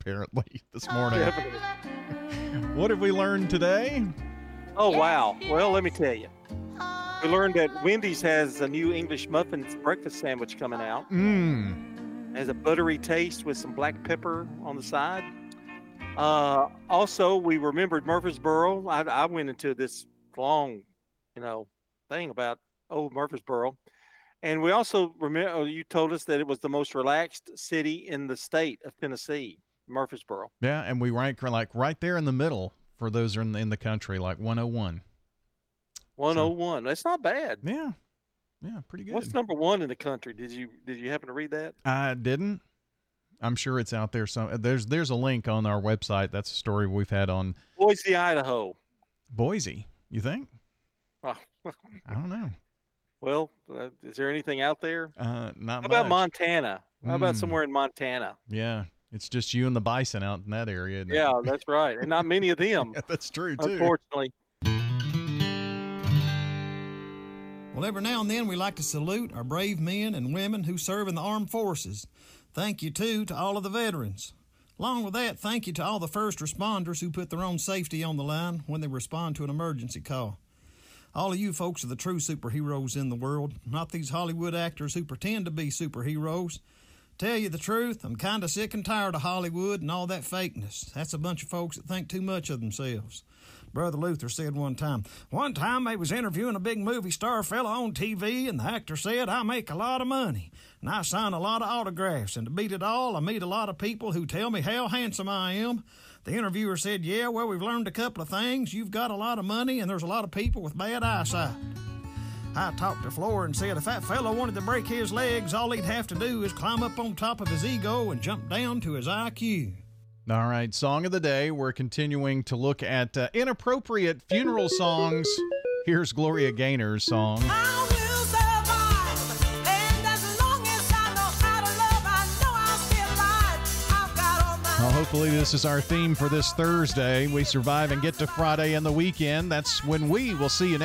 apparently, this morning. what have we learned today?
Oh wow. Well, let me tell you. We learned that Wendy's has a new English muffin breakfast sandwich coming out.
Mmm.
It has a buttery taste with some black pepper on the side. Uh, also, we remembered Murfreesboro. I, I went into this long, you know, thing about old Murfreesboro, and we also remember oh, you told us that it was the most relaxed city in the state of Tennessee, Murfreesboro.
Yeah, and we rank like right there in the middle for those in the, in the country, like 101.
101. That's not bad.
Yeah. Yeah, pretty good.
What's number one in the country? Did you did you happen to read that?
I didn't. I'm sure it's out there. Some uh, there's there's a link on our website. That's a story we've had on
Boise, Idaho.
Boise. You think?
Oh,
I don't know.
Well, uh, is there anything out there?
Uh, not
How about. Montana? How about
Mm.
somewhere in Montana?
Yeah, it's just you and the bison out in that area. isn't it?
Yeah, that's right, and not many of them.
that's true too.
Unfortunately.
Well, every now and then we like to salute our brave men and women who serve in the armed forces. Thank you, too, to all of the veterans. Along with that, thank you to all the first responders who put their own safety on the line when they respond to an emergency call. All of you folks are the true superheroes in the world, not these Hollywood actors who pretend to be superheroes. Tell you the truth, I'm kind of sick and tired of Hollywood and all that fakeness. That's a bunch of folks that think too much of themselves. Brother Luther said one time, one time they was interviewing a big movie star fella on TV, and the actor said, I make a lot of money, and I sign a lot of autographs, and to beat it all, I meet a lot of people who tell me how handsome I am. The interviewer said, Yeah, well, we've learned a couple of things. You've got a lot of money, and there's a lot of people with bad eyesight. I talked to Floor and said if that fellow wanted to break his legs, all he'd have to do is climb up on top of his ego and jump down to his IQ.
All right, song of the day. We're continuing to look at uh, inappropriate funeral songs. Here's Gloria Gaynor's song. Well, hopefully, this is our theme for this Thursday. We survive and get to Friday and the weekend. That's when we will see you next.